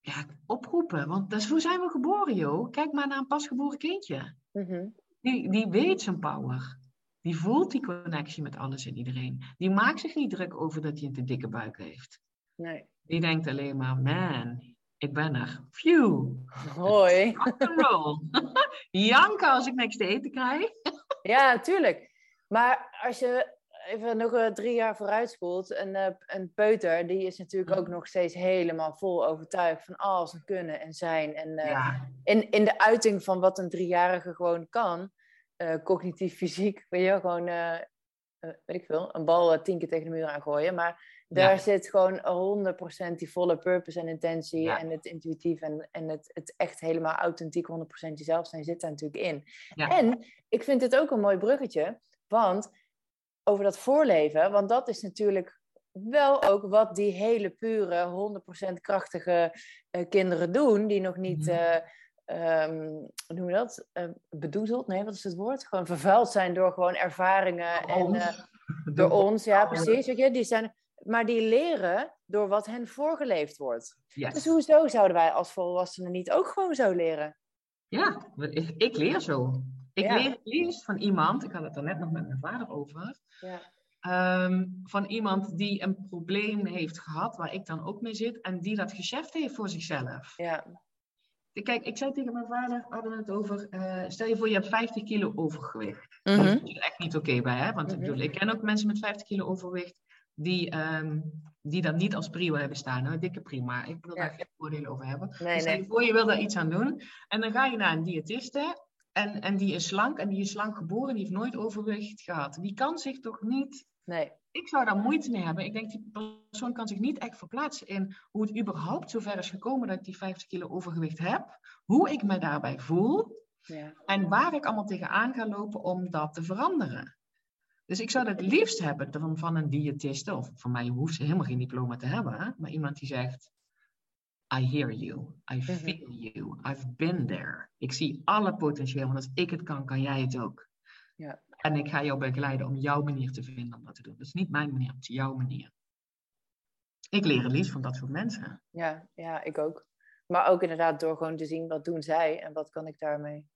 ja, oproepen. Want dat is, hoe zijn we geboren, joh? Kijk maar naar een pasgeboren kindje. Mhm. die, die weet zijn power. Die voelt die connectie met alles en iedereen. Die maakt zich niet druk over dat hij een te dikke buik heeft. Nee. Die denkt alleen maar, man, ik ben er. Phew. Hoi. Roll. [laughs] Janken als ik niks te eten krijg. [laughs] ja, tuurlijk. Maar als je even nog uh, drie jaar vooruit spoelt, een, uh, een peuter, die is natuurlijk ook nog steeds helemaal vol overtuigd van alles en kunnen en zijn. En uh, in, in de uiting van wat een driejarige gewoon kan, cognitief, fysiek, weet je, gewoon, weet ik veel, een bal tien keer tegen de muur aangooien. Maar daar zit gewoon 100% die volle purpose en intentie en het intuïtief en, en het, het echt helemaal authentiek 100% jezelf zijn zit daar natuurlijk in. En ik vind het ook een mooi bruggetje, want over dat voorleven, want dat is natuurlijk wel ook wat die hele pure, 100% krachtige uh, kinderen doen, die nog niet, uh, hoe noem je dat, uh, bedoezeld, nee, wat is het woord? Gewoon vervuild zijn door gewoon ervaringen door en door ons, ja, precies. Weet je, die zijn maar die leren door wat hen voorgeleefd wordt. Dus hoezo zouden wij als volwassenen niet ook gewoon zo leren? Ja, ik, leer zo. Ik leer eerst van iemand, ik had het er net nog met mijn vader over, ja. Ehm, van iemand die een probleem heeft gehad, waar ik dan ook mee zit, en die dat gescheft heeft voor zichzelf. Ja. Kijk, ik zei tegen mijn vader, hadden het over, uh, stel je voor je hebt 50 kilo overgewicht. Mm -hmm. Dat is echt niet oké bij, hè? Want ik, mhm. bedoel, ik ken ook mensen met 50 kilo overgewicht die, um, die dat niet als prio hebben staan. Hè? Dikke prima. Ik wil daar geen voordelen over hebben. Nee, dus nee. voor je wil daar iets aan doen. En dan ga je naar een diëtiste. En, en die is slank en die is slank geboren. Die heeft nooit overwicht gehad. Die kan zich toch niet... Nee. Ik zou daar moeite mee hebben. Ik denk, die persoon kan zich niet echt verplaatsen in hoe het überhaupt zover is gekomen dat ik die 50 kilo overgewicht heb. Hoe ik me daarbij voel. Ja. En waar ik allemaal tegenaan ga lopen om dat te veranderen. Dus ik zou het liefst hebben van, van een diëtiste, of van mij hoeft ze helemaal geen diploma te hebben, maar iemand die zegt, I hear you, I mhm. feel you, I've been there. Ik zie alle potentieel, want als ik het kan, kan jij het ook. Ja. En ik ga jou begeleiden om jouw manier te vinden om dat te doen. Dat is niet mijn manier, het is jouw manier. Ik leer het liefst van dat soort mensen. Ja, ja, ik ook. Maar ook inderdaad door gewoon te zien wat doen zij en wat kan ik daarmee.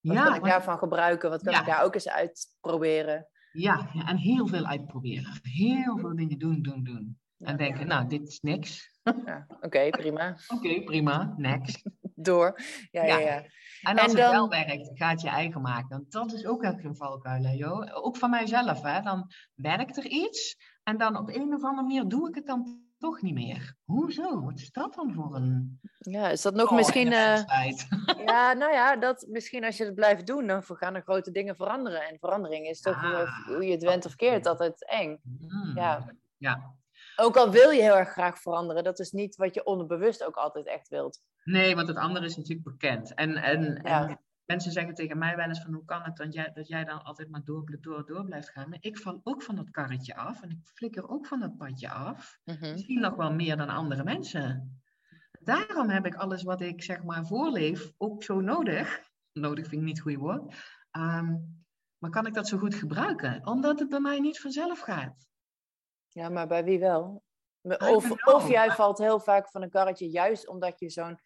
Wat ja, kan ik daarvan gebruiken? Wat kan ik daar ook eens uitproberen? Ja, en heel veel uitproberen. Heel veel dingen doen, doen, doen. En denken, nou, dit is niks. Ja, Oké, prima. [laughs] Oké, prima. Next. [laughs] Door. Ja, ja. ja, En als het wel werkt, ga het je eigen maken. dat is ook echt een valkuil, joh. Ook van mijzelf, hè. Dan werkt er iets. En dan op een of andere manier doe ik het dan toch niet meer. Hoezo? Wat is dat dan voor een. Ja, is dat nog oh, misschien. Uh... [laughs] ja, nou ja, dat misschien als je het blijft doen, dan gaan er grote dingen veranderen. En verandering is toch ah, hoe je het went of keert, altijd eng. Mm, ja. ja. Ook al wil je heel erg graag veranderen, dat is niet wat je onderbewust ook altijd echt wilt. Nee, want het andere is natuurlijk bekend. En, en, en mensen zeggen tegen mij wel eens van hoe kan het dat jij, dat jij dan altijd maar door, door, door blijft gaan. Maar ik val ook van dat karretje af en ik flikker ook van dat padje af. Mhm. Misschien nog wel meer dan andere mensen. Daarom heb ik alles wat ik zeg maar voorleef ook zo nodig. Nodig vind ik niet het goede woord. Ehm, maar kan ik dat zo goed gebruiken? Omdat het bij mij niet vanzelf gaat. Ja, maar bij wie wel? Of, of jij valt heel vaak van een karretje juist omdat je zo'n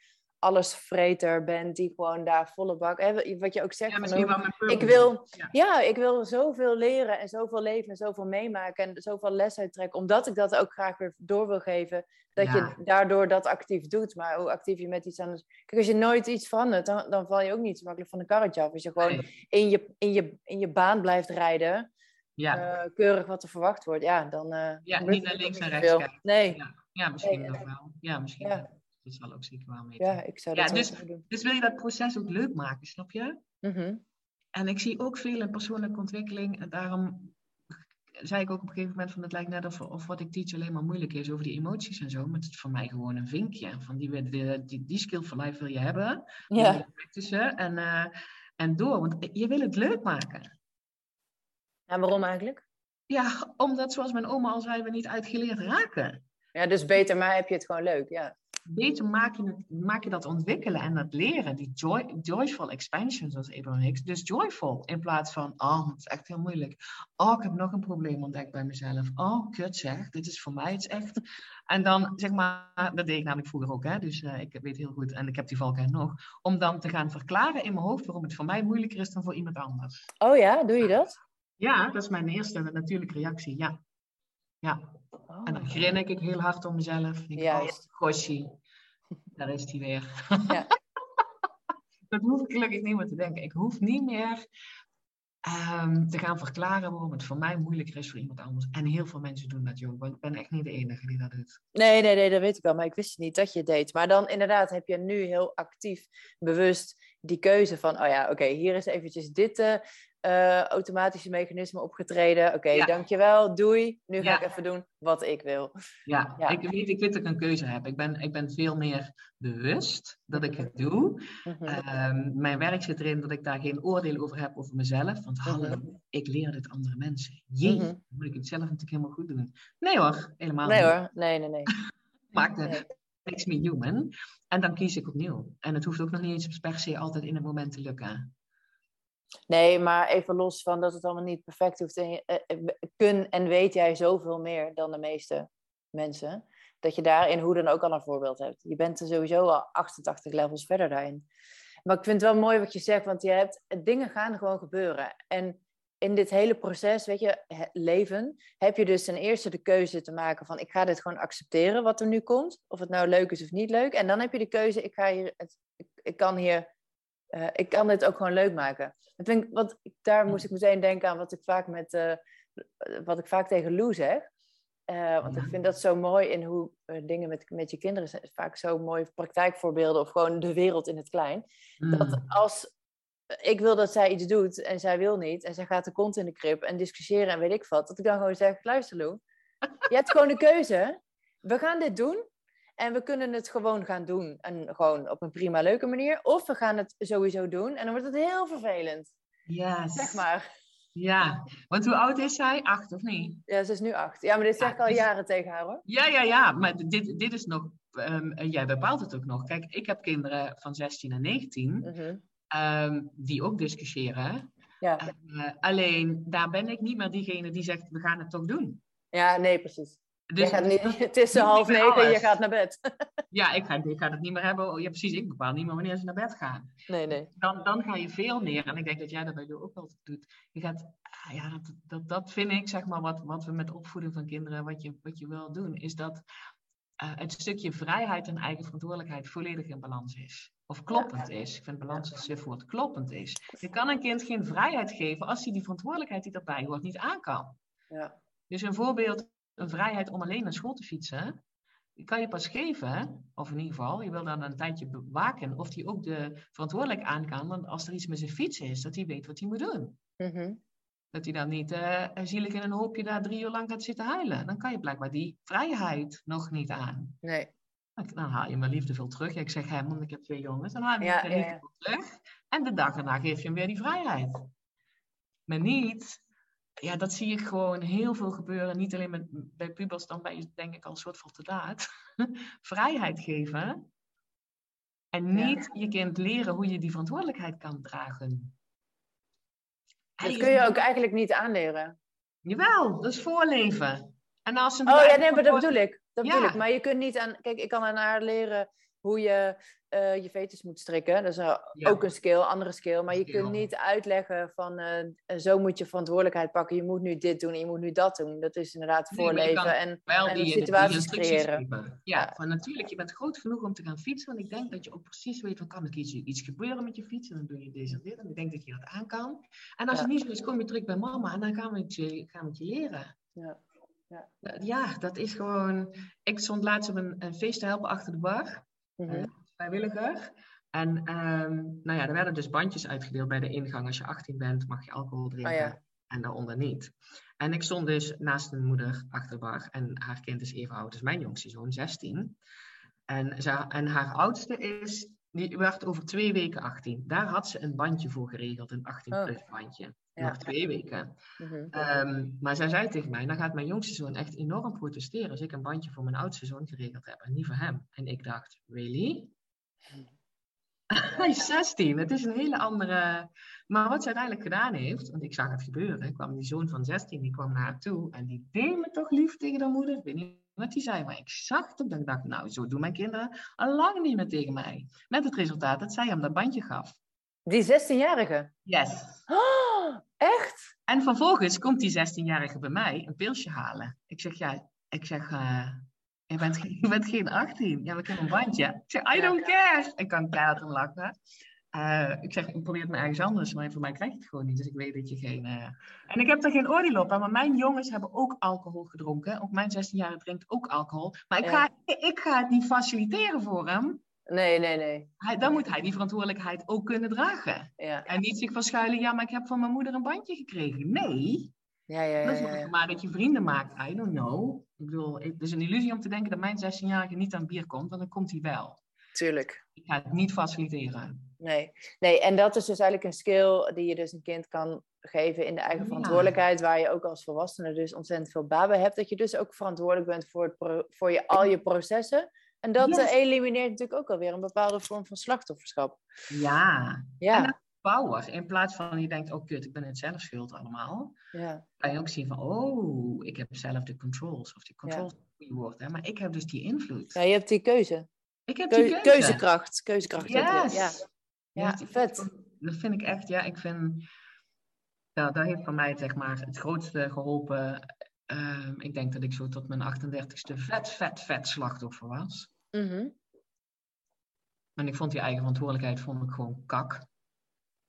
allesvreter bent die gewoon daar volle bak. Hè, wat je ook zegt. Ja, van, oh, ik wil, ja. ik wil zoveel leren en zoveel leven en zoveel meemaken en zoveel les uittrekken, omdat ik dat ook graag weer door wil geven. Dat je daardoor dat actief doet. Maar hoe actief je met iets anders. Kijk, als je nooit iets verandert, dan, dan val je ook niet zo makkelijk van de karretje af. Als je gewoon in, je, in, je, in je baan blijft rijden, ja. Uh, keurig wat er verwacht wordt, ja, dan. Uh, ja, niet naar links en rechts kijken. Nee. Ja, misschien nee, wel. Ja, misschien. Ja dat zal ook zeker wel mee. Ja, ik zou dat ja, dus, doen. Dus wil je dat proces ook leuk maken, snap je? Mhm. En ik zie ook veel in persoonlijke ontwikkeling. En daarom zei ik ook op een gegeven moment van het lijkt net of, of wat ik teach alleen maar moeilijk is over die emoties en zo. Maar het is voor mij gewoon een vinkje. Van die, die, die, die skill for life wil je hebben. Ja. Tussen en, uh, en door. Want je wil het leuk maken. Ja, waarom eigenlijk? Ja, omdat zoals mijn oma al zei, we niet uitgeleerd raken. Ja, dus beter, maar heb je het gewoon leuk, ja beter maak je, het, maak je dat ontwikkelen en dat leren. Die joy, joyful expansion, zoals Abraham Hicks. Dus joyful in plaats van, oh, het is echt heel moeilijk. Oh, ik heb nog een probleem ontdekt bij mezelf. Oh, kut zeg, dit is voor mij iets echt. En dan, zeg maar, dat deed ik namelijk vroeger ook, hè. Dus uh, ik weet heel goed, en ik heb die valkuil nog, om dan te gaan verklaren in mijn hoofd waarom het voor mij moeilijker is dan voor iemand anders. Oh ja, doe je dat? Ja, dat is mijn eerste natuurlijke reactie, ja. Ja. En dan oh. grin ik heel hard om mezelf. Ik Juist. Goshi, daar is hij weer. Ja. [laughs] dat hoef ik gelukkig niet meer te denken. Ik hoef niet meer um, te gaan verklaren waarom het voor mij moeilijker is voor iemand anders. En heel veel mensen doen dat, joh. Ik ben echt niet de enige die dat doet. Nee, nee, nee, dat weet ik wel. Maar ik wist niet dat je het deed. Maar dan inderdaad heb je nu heel actief, bewust die keuze van... Oh ja, oké, hier is eventjes dit... Uh, uh, automatische mechanisme opgetreden. Oké, dankjewel, doei. Nu ga ik even doen wat ik wil. Ja, Ik, weet, ik weet dat ik een keuze heb. Ik ben, ik ben veel meer bewust dat ik het doe. Mhm. Ehm, mijn werk zit erin dat ik daar geen oordeel over heb over mezelf. Want hallo, mhm. ik leer dit andere mensen. Jee, mhm. dan moet ik het zelf natuurlijk helemaal goed doen. Nee hoor, helemaal nee, niet. Nee hoor, nee, nee, nee. [laughs] Maakt het. Makes me human. En dan kies ik opnieuw. En het hoeft ook nog niet eens per se altijd in een moment te lukken. Nee, maar even los van dat het allemaal niet perfect hoeft. En, eh, eh, kun en weet jij zoveel meer dan de meeste mensen. Dat je daarin hoe dan ook al een voorbeeld hebt. Je bent er sowieso al 88 levels verder daarin. Maar ik vind het wel mooi wat je zegt, want je hebt, dingen gaan gewoon gebeuren. En in dit hele proces, weet je, leven, heb je dus ten eerste de keuze te maken van ik ga dit gewoon accepteren wat er nu komt. Of het nou leuk is of niet leuk. En dan heb je de keuze, ik, ga hier, ik kan hier uh, ik kan dit ook gewoon leuk maken. Ik denk, wat, daar moest ik meteen denken aan wat ik vaak, met, uh, wat ik vaak tegen Lou zeg. Uh, want ik vind dat zo mooi in hoe dingen met, met je kinderen zijn. Vaak zo mooi praktijkvoorbeelden of gewoon de wereld in het klein. Dat mm. als ik wil dat zij iets doet en zij wil niet. En zij gaat de kont in de krip en discussiëren en weet ik wat. Dat ik dan gewoon zeg, luister Lou. Je hebt gewoon de keuze. We gaan dit doen. En we kunnen het gewoon gaan doen. En gewoon op een prima, leuke manier. Of we gaan het sowieso doen. En dan wordt het heel vervelend. Ja. Zeg maar. Ja, want hoe oud is zij? Acht of niet? Ja, ze is nu acht. Ja, maar dit zeg ik al dus- jaren tegen haar hoor. Ja, ja, ja. Maar dit, dit is nog... Um, jij bepaalt het ook nog. Kijk, ik heb kinderen van 16 en 19. Mhm. Ehm, die ook discussiëren. Ja. Uh, alleen, daar ben ik niet meer diegene die zegt, we gaan het toch doen. Ja, nee, precies. Dus gaat [laughs] niet, het is half negen en je gaat naar bed. [laughs] ja, ik ga, ik ga het niet meer hebben. Oh, ja, precies. Ik bepaal niet meer wanneer ze naar bed gaan. Nee, nee. Dan, dan ga je veel meer. En ik denk dat jij dat bij jou ook wel doet. Je gaat, ah, ja, dat, dat, dat vind ik, zeg maar, wat, wat we met opvoeding van kinderen, wat je, wat je wil doen, is dat uh, het stukje vrijheid en eigen verantwoordelijkheid volledig in balans is. Of kloppend is. Ik vind balans een suf woord. Kloppend is. Je kan een kind geen vrijheid geven als hij die verantwoordelijkheid die daarbij hoort niet aan kan. Ja. Dus een voorbeeld, een vrijheid om alleen naar school te fietsen, die kan je pas geven, of in ieder geval, je wil dan een tijdje bewaken of hij ook de verantwoordelijkheid aan kan, want als er iets met zijn fiets is, dat hij weet wat hij moet doen. Mm Dat hij dan niet uh, zielig in een hoopje daar drie uur lang gaat zitten huilen. Dan kan je blijkbaar die vrijheid nog niet aan. Nee. Dan haal je mijn liefdevol terug. Ik zeg hem, want ik heb twee jongens. Dan haal je ja, mijn liefdevol terug. En de dag erna geef je hem weer die vrijheid. Maar niet ja, dat zie ik gewoon heel veel gebeuren. Niet alleen met, bij pubers, dan ben je denk ik al een soort van te laat. [laughs] Vrijheid geven. En niet je kind leren hoe je die verantwoordelijkheid kan dragen. Dat kun je ook eigenlijk niet aanleren. Jawel, dat is voorleven. En als een oh ja, nee, maar dat bedoel ik. Dat bedoel ik. Maar je kunt niet aan... Kijk, ik kan aan haar leren hoe je uh, je vetus moet strikken. Dat is ook een skill, andere skill. Maar je kunt niet uitleggen van uh, zo moet je verantwoordelijkheid pakken. Je moet nu dit doen en je moet nu dat doen. Dat is inderdaad voorleven en, en die, situaties creëren. Ja, ja, van natuurlijk, je bent groot genoeg om te gaan fietsen. Want ik denk dat je ook precies weet van kan er iets, iets gebeuren met je fiets. En dan doe je deze en dit. En ik denk dat je dat aan kan. En als het niet zo is, kom je terug bij mama en dan gaan we het je, gaan we het je leren. Ja. Ja. ja, dat is gewoon. Ik stond laatst op een, een feest te helpen achter de bar. Mm vrijwilliger. En um, nou ja, er werden dus bandjes uitgedeeld bij de ingang. Als je 18 bent, mag je alcohol drinken. Oh ja. En daaronder niet. En ik stond dus naast een moeder achter de bar. En haar kind is even oud als mijn jongste zoon, 16. En, ze, en haar oudste is, die werd over twee weken 18. Daar had ze een bandje voor geregeld, een 18-plus bandje. Ja. Nog twee weken. Mhm. Ehm, maar zij zei tegen mij, dan gaat mijn jongste zoon echt enorm protesteren als ik een bandje voor mijn oudste zoon geregeld heb en niet voor hem. En ik dacht, really? [laughs] Hij is 16, het is een hele andere... Maar wat ze uiteindelijk gedaan heeft, want ik zag het gebeuren, kwam die zoon van 16, die kwam naar haar toe en die deed me toch lief tegen de moeder. Ik weet niet wat hij zei, maar ik zag het dat ik dacht, nou, zo doen mijn kinderen al lang niet meer tegen mij. Met het resultaat dat zij hem dat bandje gaf. Die 16-jarige? Yes. Oh, echt? En vervolgens komt die 16-jarige bij mij een pilsje halen. Ik zeg, ja, ik zeg, uh, je, bent, je bent geen [laughs] 18. Ja, we hebben een bandje. Ik zeg, I don't care. Ik kan keihard om lachen. Uh, ik zeg, ik probeer het maar ergens anders, maar voor mij krijg je het gewoon niet. Dus ik weet dat je geen... Uh... En ik heb er geen oordeel op, maar mijn jongens hebben ook alcohol gedronken. Ook mijn 16-jarige drinkt ook alcohol. Maar ik, ga, ik ga het niet faciliteren voor hem. Nee, nee, nee. Hij, dan moet hij die verantwoordelijkheid ook kunnen dragen. Ja. En niet zich verschuilen, ja, maar ik heb van mijn moeder een bandje gekregen. Nee. Ja, ja, ja, ja, ja. Maar dat je vrienden maakt, I don't know. Ik bedoel, het is een illusie om te denken dat mijn 16-jarige niet aan bier komt, want dan komt hij wel. Tuurlijk. Ik ga het niet faciliteren. Nee. nee, en dat is dus eigenlijk een skill die je dus een kind kan geven in de eigen verantwoordelijkheid, waar je ook als volwassene dus ontzettend veel baat bij hebt. Dat je dus ook verantwoordelijk bent voor, het voor je, al je processen. En dat eh, elimineert natuurlijk ook alweer een bepaalde vorm van slachtofferschap. Ja. ja. En power. In plaats van je denkt, oh kut, ik ben het zelf schuld allemaal. Ja. Kan je ook zien van, oh, ik heb zelf de controls. Of die controls ja. goede woord, hè. Maar ik heb dus die invloed. Ja, je hebt die keuze. Ik heb die keuze. Keuzekracht. Keuzekracht. Yes. Ja. Ja, vet. Dat vind ik echt, ja, ik vind... Ja, dat heeft van mij zeg maar het grootste geholpen. Uh, ik denk dat ik zo tot mijn 38ste vet, vet, vet slachtoffer was. Mm En ik vond die eigen verantwoordelijkheid vond ik gewoon kak.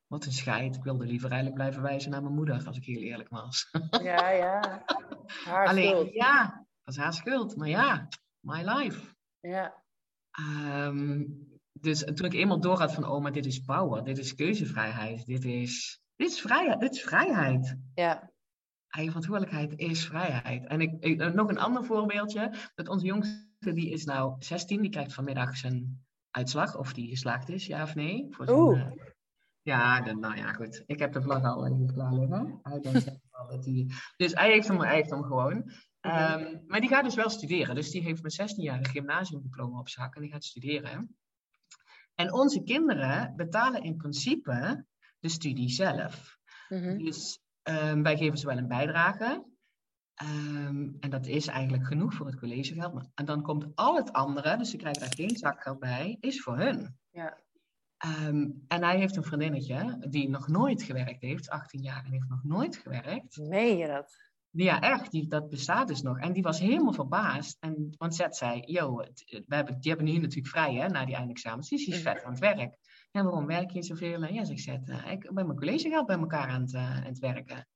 Wat een scheid. Ik wilde liever eigenlijk blijven wijzen naar mijn moeder, als ik heel eerlijk was. Ja, ja. [laughs] Haar Alleen, schuld. Ja, dat is haar schuld. Maar ja, my life. Ja. Um, dus toen ik eenmaal door had van, oh, maar dit is power, dit is keuzevrijheid, dit is, dit is vrijheid. Dit is vrijheid. Ja. Eigen verantwoordelijkheid is vrijheid. En ik, ik, nog een ander voorbeeldje, dat onze jongste die is nou 16, die krijgt vanmiddag zijn uitslag, of die geslaagd is, ja of nee. Voor Oeh. Ja, de, nou ja, goed. Ik heb de vlag al hier klaar liggen. Hij denkt wel dat hij... Dus hij heeft hem, hij heeft hem gewoon. Um, maar die gaat dus wel studeren. Dus die heeft mijn 16-jarige gymnasiumdiploma op zak en die gaat studeren. En onze kinderen betalen in principe de studie zelf. Mhm. Dus um, wij geven ze wel een bijdrage. Ehm, en dat is eigenlijk genoeg voor het collegegeld. En dan komt al het andere, dus ze krijgen daar geen zakgeld bij, is voor hun. Ja. Ehm, en hij heeft een vriendinnetje die nog nooit gewerkt heeft, 18 jaar en heeft nog nooit gewerkt. Meen je dat? Ja, echt, die, dat bestaat dus nog. En die was helemaal verbaasd. En, want Zet zei, yo, we hebben, die hebben nu natuurlijk vrij hè, na die eindexamens. Die is mhm. vet aan het werk. En waarom werk je zoveel? En ja, zegt Zet, uh, ik ben mijn collegegeld bij elkaar aan het, uh, aan het werken.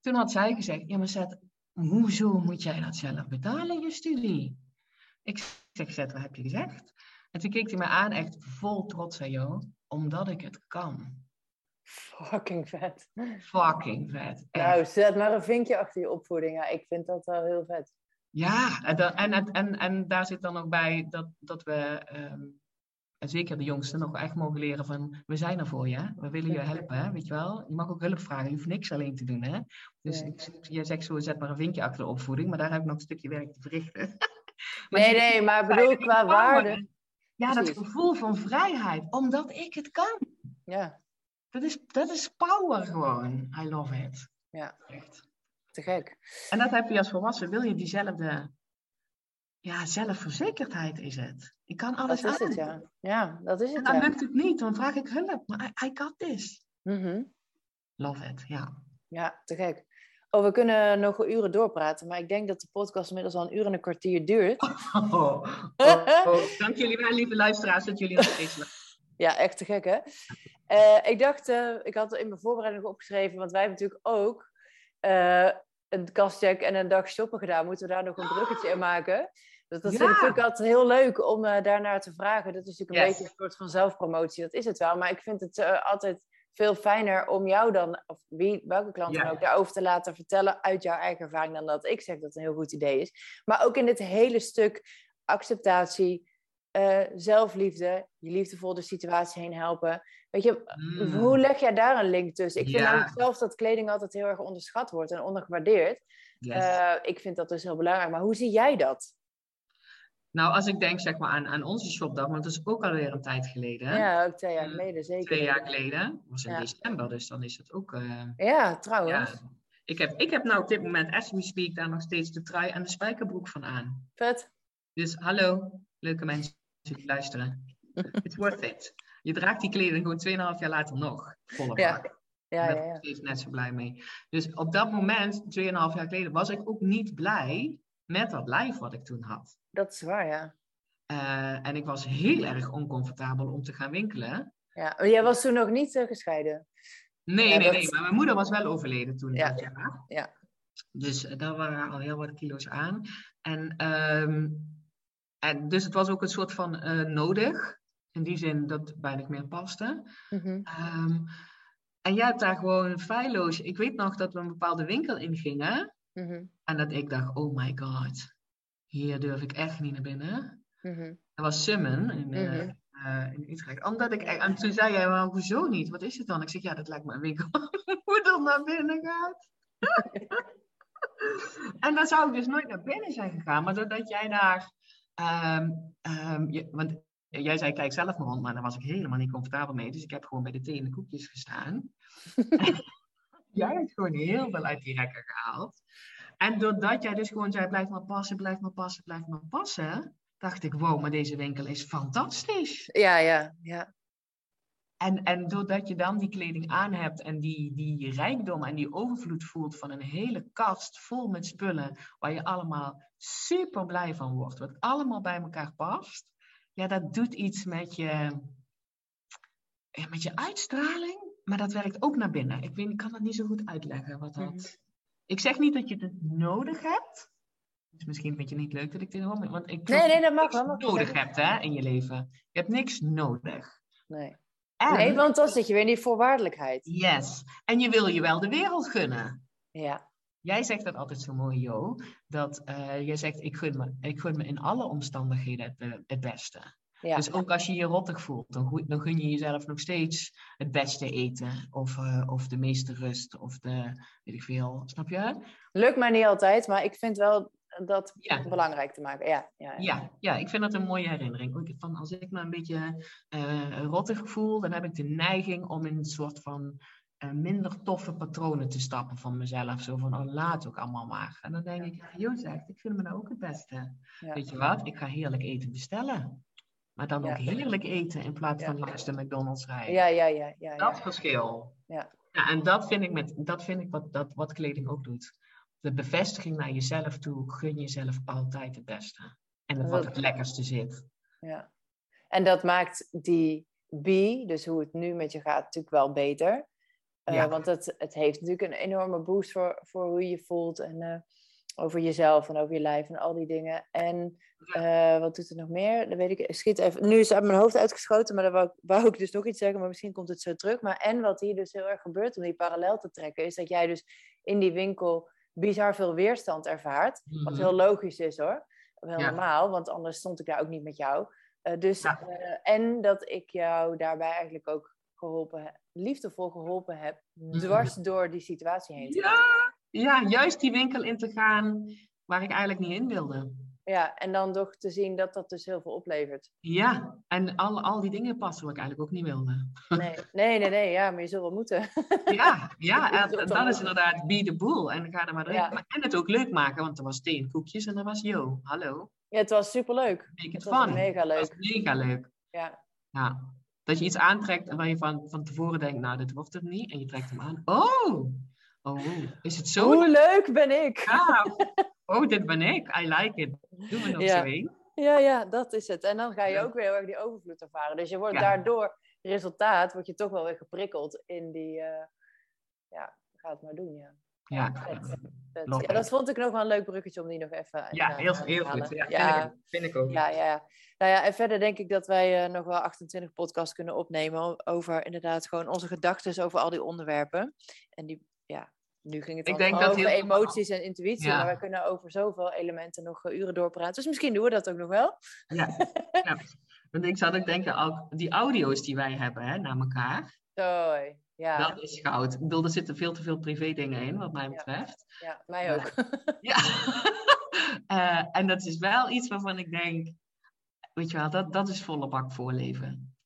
Toen had zij gezegd, ja maar Zet, hoezo moet jij dat zelf betalen, je studie? Ik zeg, Zet, wat heb je gezegd? En toen keek hij me aan, echt vol trots, aan jou, omdat ik het kan. Fucking vet. Fucking vet. Nou, zet maar een vinkje achter je opvoeding. Ja, ik vind dat wel heel vet. Ja, en, en, en, en daar zit dan ook bij dat, dat we, ehm, en zeker de jongsten, nog echt mogen leren van, we zijn er voor je. We willen je helpen, hè? weet je wel. Je mag ook hulp vragen, je hoeft niks alleen te doen. Hè? Dus je zegt zo, zet maar een vinkje achter de opvoeding, maar daar heb ik nog een stukje werk te verrichten. [laughs] nee, nee, maar bedoel qua waarde. Ja, dat gevoel van vrijheid, omdat ik het kan. Ja. Dat is, dat is power gewoon. I love it. Ja. Echt. Te gek. En dat heb je als volwassen. Wil je diezelfde... Ja, zelfverzekerdheid is het. Ik kan alles dat is Het, ja. ja, dat is het. En dan lukt het niet. Dan vraag ik hulp. Maar I, I got this. Mm Love it, ja. Ja, te gek. Oh, we kunnen nog uren doorpraten, maar ik denk dat de podcast inmiddels al een uur en een kwartier duurt. [laughs] Oh, oh, oh. Dank jullie wel, lieve luisteraars, dat jullie nog steeds [laughs] Ja, echt te gek, hè? Uh, ik dacht, uh, ik had in mijn voorbereiding opgeschreven, want wij hebben natuurlijk ook uh, een kastcheck en een dag shoppen gedaan. Moeten we daar nog een bruggetje in maken? Dus dat ja. vind ik natuurlijk altijd heel leuk om daarnaar te vragen. Dat is natuurlijk een beetje een soort van zelfpromotie, dat is het wel. Maar ik vind het altijd veel fijner om jou dan, of wie, welke klant dan ook, daarover te laten vertellen uit jouw eigen ervaring dan dat ik zeg dat het een heel goed idee is. Maar ook in dit hele stuk acceptatie, uh, zelfliefde, je liefdevol de situatie heen helpen. Weet je, mm. hoe leg jij daar een link tussen? Ik vind namelijk zelf dat kleding altijd heel erg onderschat wordt en ondergewaardeerd. Uh, ik vind dat dus heel belangrijk. Maar hoe zie jij dat? Nou, als ik denk zeg maar, aan, aan onze shopdag, want dat is ook alweer een tijd geleden. Ja, ook twee jaar mm, geleden, zeker. Twee jaar geleden. Dat was in december, dus dan is het ook... Uh, ja, trouwens. Ja. Ik, heb, ik heb nou op dit moment, as we speak, daar nog steeds de trui en de spijkerbroek van aan. Vet. Dus hallo, leuke mensen die luisteren. [laughs] It's worth it. Je draagt die kleding gewoon 2,5 jaar later nog. Volle ja. Ja, ja, ja. Daar net zo blij mee. Dus op dat moment, 2,5 jaar geleden, was ik ook niet blij met dat lijf wat ik toen had. Dat is waar, ja. Uh, en ik was heel erg oncomfortabel om te gaan winkelen. Ja, maar jij was toen nog niet uh, gescheiden? Nee, nee, nee. Maar mijn moeder was wel overleden toen ja. dat jaar. Ja. Dus uh, daar waren al heel wat kilo's aan. En, um, en dus het was ook een soort van nodig. In die zin dat het bijna meer paste. Mm -hmm. um, en jij hebt daar gewoon feilloos... Ik weet nog dat we een bepaalde winkel ingingen. Mm En dat ik dacht, oh my god, hier durf ik echt niet naar binnen. Mm Dat was Summen in, uh, in Utrecht. Omdat ik, en toen zei jij, maar hoezo niet? Wat is het dan? Ik zeg, ja, dat lijkt me een winkel [laughs] hoe dan naar binnen gaat. [laughs] en dan zou ik dus nooit naar binnen zijn gegaan. Maar doordat jij daar... Um, um, je, want jij zei, kijk zelf maar rond, maar daar was ik helemaal niet comfortabel mee. Dus ik heb gewoon bij de thee en de koekjes gestaan. [laughs] jij hebt gewoon heel veel uit die rekken gehaald. En doordat jij dus gewoon zei, blijf maar passen, blijf maar passen, blijf maar passen, dacht ik, wow, maar deze winkel is fantastisch. Ja, ja, ja. En, en doordat je dan die kleding aan hebt en die, die rijkdom en die overvloed voelt van een hele kast vol met spullen, waar je allemaal super blij van wordt, wat allemaal bij elkaar past, ja, dat doet iets met je, ja, met je uitstraling, maar dat werkt ook naar binnen. Ik, weet, ik kan dat niet zo goed uitleggen wat dat... Ik zeg niet dat je het nodig hebt. Dus misschien vind je het niet leuk dat ik dit hoor. Want ik nee, nee, dat mag wel. nodig hebt hè, in je leven. Je hebt niks nodig. Nee. nee, want dan zit je weer in die voorwaardelijkheid. Yes. En je wil je wel de wereld gunnen. Ja. Jij zegt dat altijd zo mooi, Jo. Dat uh, jij zegt, ik gun, me, ik gun me in alle omstandigheden het, het beste. Ja. Dus ook als je je rottig voelt, dan, dan gun je jezelf nog steeds het beste eten. Of, uh, of de meeste rust. Of de, weet ik veel. Snap je? Lukt mij niet altijd, maar ik vind wel dat belangrijk te maken. Ja, ja, ja. ja, ja ik vind dat een mooie herinnering. Van als ik me een beetje uh, rottig voel, dan heb ik de neiging om in een soort van uh, minder toffe patronen te stappen van mezelf. Zo van, oh, laat ook allemaal maar. En dan denk ik, zegt, ik vind me nou ook het beste. Weet je wat, ik ga heerlijk eten bestellen. Maar dan ook heerlijk eten in plaats van langs de McDonald's rijden. Ja, ja, ja. ja, dat verschil. Ja. ja. En dat vind ik, met, dat vind ik wat, dat, wat kleding ook doet. De bevestiging naar jezelf toe, gun jezelf altijd het beste. En wat het lekkerste zit. Ja. En dat maakt die B, dus hoe het nu met je gaat, natuurlijk wel beter. Uh, Want het, het heeft natuurlijk een enorme boost voor, voor hoe je je voelt en uh, over jezelf en over je lijf en al die dingen. En uh, wat doet het nog meer? Dat weet ik. Schiet even. Nu is het uit mijn hoofd uitgeschoten, maar dan wou, wou, ik dus nog iets zeggen, maar misschien komt het zo terug. Maar en wat hier dus heel erg gebeurt om die parallel te trekken, is dat jij dus in die winkel bizar veel weerstand ervaart. Wat mhm. heel logisch is hoor. Heel normaal, want anders stond ik daar ook niet met jou. dus, en dat ik jou daarbij eigenlijk ook geholpen, liefdevol geholpen heb, mhm. dwars door die situatie heen te ja, ja, juist die winkel in te gaan waar ik eigenlijk niet in wilde. Ja, en dan toch te zien dat dat dus heel veel oplevert. Ja, en al, al die dingen passen wat ik eigenlijk ook niet wilde. Nee, nee, nee, nee ja, maar je zult wel moeten. [laughs] Ja, ja en, dan is inderdaad be the boel en ga er maar erin. En het ook leuk maken, want er was thee koekjes en er was yo, hallo. Ja, het was superleuk. Make het, het mega leuk. Het was mega leuk. Ja. Ja, dat je iets aantrekt waar je van, van tevoren denkt, nou, dit wordt het niet. En je trekt hem aan. Oh, oh is het zo? Hoe leuk ben ik? Ja. Oh, dit ben ik. I like it. Doe me nog ja. zo één. Ja, ja, dat is het. En dan ga je ook weer heel erg die overvloed ervaren. Dus je wordt daardoor, resultaat, word je toch wel weer geprikkeld in die, uh, ja, ga het maar doen, ja. Ja, ja, dat vond ik nog wel een leuk bruggetje om die nog even Ja, heel, heel goed. Ja, ja. Vind, ik, ook. Ja, ja. Nou ja, en verder denk ik dat wij uh, nog wel 28 podcasts kunnen opnemen over inderdaad gewoon onze gedachten over al die onderwerpen. En die, ja, nu ging het ik denk dat over emoties en intuïtie, maar we kunnen over zoveel elementen nog uh, uren doorpraten. Dus misschien doen we dat ook nog wel. Ja, [laughs] ja. want ik zat ook denken, die audio's die wij hebben hè, naar elkaar. Zo, ja. Dat is goud. Ik bedoel, er zitten veel te veel privé dingen in, wat mij betreft. Ja, mij ook. [laughs] ja. uh, [laughs] en dat is wel iets waarvan ik denk, weet je wel, dat, dat is volle bak voorleven.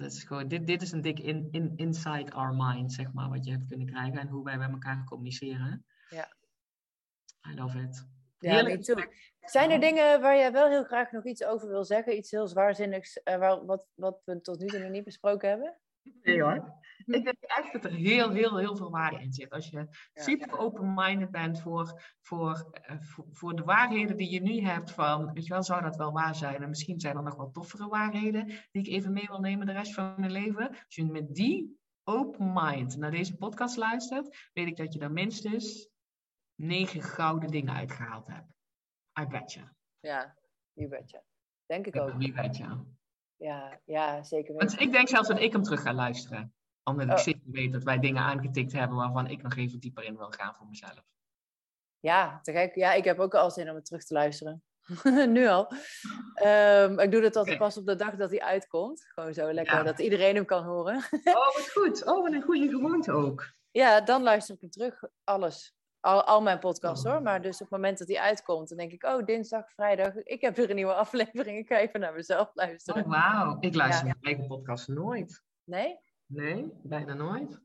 Dat is gewoon, dit, dit is een dik in, in, inside our mind, zeg maar, wat je hebt kunnen krijgen en hoe wij met elkaar communiceren. Ja. I love it. Ja, me too. Zijn er dingen waar jij wel heel graag nog iets over wil zeggen? Iets heel zwaarzinnigs, uh, waar, wat, wat we tot nu toe nog niet besproken hebben? Nee hoor. Ik denk echt dat er heel, heel, heel veel waarde in zit. Als je super open-minded bent voor, voor, uh, voor, voor, de waarheden die je nu hebt van, weet je wel, zou dat wel waar zijn? En misschien zijn er nog wat toffere waarheden die ik even mee wil nemen de rest van mijn leven. Als je met die open mind naar deze podcast luistert, weet ik dat je daar minstens negen gouden dingen uitgehaald hebt. I bet je. Ja, wie bet je. Denk ik ook. Wie bet je ja, ja zeker weten. Want ik denk zelfs dat ik hem terug ga luisteren. Omdat ik oh. zeker weet dat wij dingen aangetikt hebben waarvan ik nog even dieper in wil gaan voor mezelf. Ja, te gek. Ja, ik heb ook al zin om het terug te luisteren. [laughs] nu al. Um, ik doe het altijd pas op de dag dat hij uitkomt. Gewoon zo lekker, dat iedereen hem kan horen. [laughs] oh, wat goed. Oh, wat een goede gewoonte ook. Ja, dan luister ik hem terug. Alles al, al mijn podcasts hoor. Maar dus op het moment dat die uitkomt, dan denk ik, oh, dinsdag, vrijdag, ik heb weer een nieuwe [laughs] aflevering. Ik ga even naar mezelf luisteren. Oh, wauw. Ik luister ja. mijn eigen podcast nooit. Nee? Nee, bijna nooit.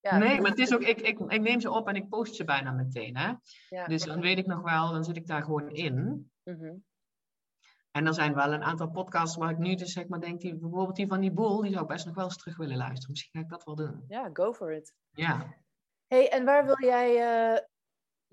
Ja, nee, maar het is ook, ik, ik, ik neem ze op en ik post ze bijna meteen. Hè? Ja, dus dan weet ik nog wel, dan zit ik daar gewoon in. Mm En er zijn wel een aantal podcasts waar ik nu dus zeg maar denk, die, bijvoorbeeld die van die boel, die zou ik best nog wel eens terug willen luisteren. Misschien ga ik dat wel doen. Ja, go for it. Ja hey, en waar wil jij uh,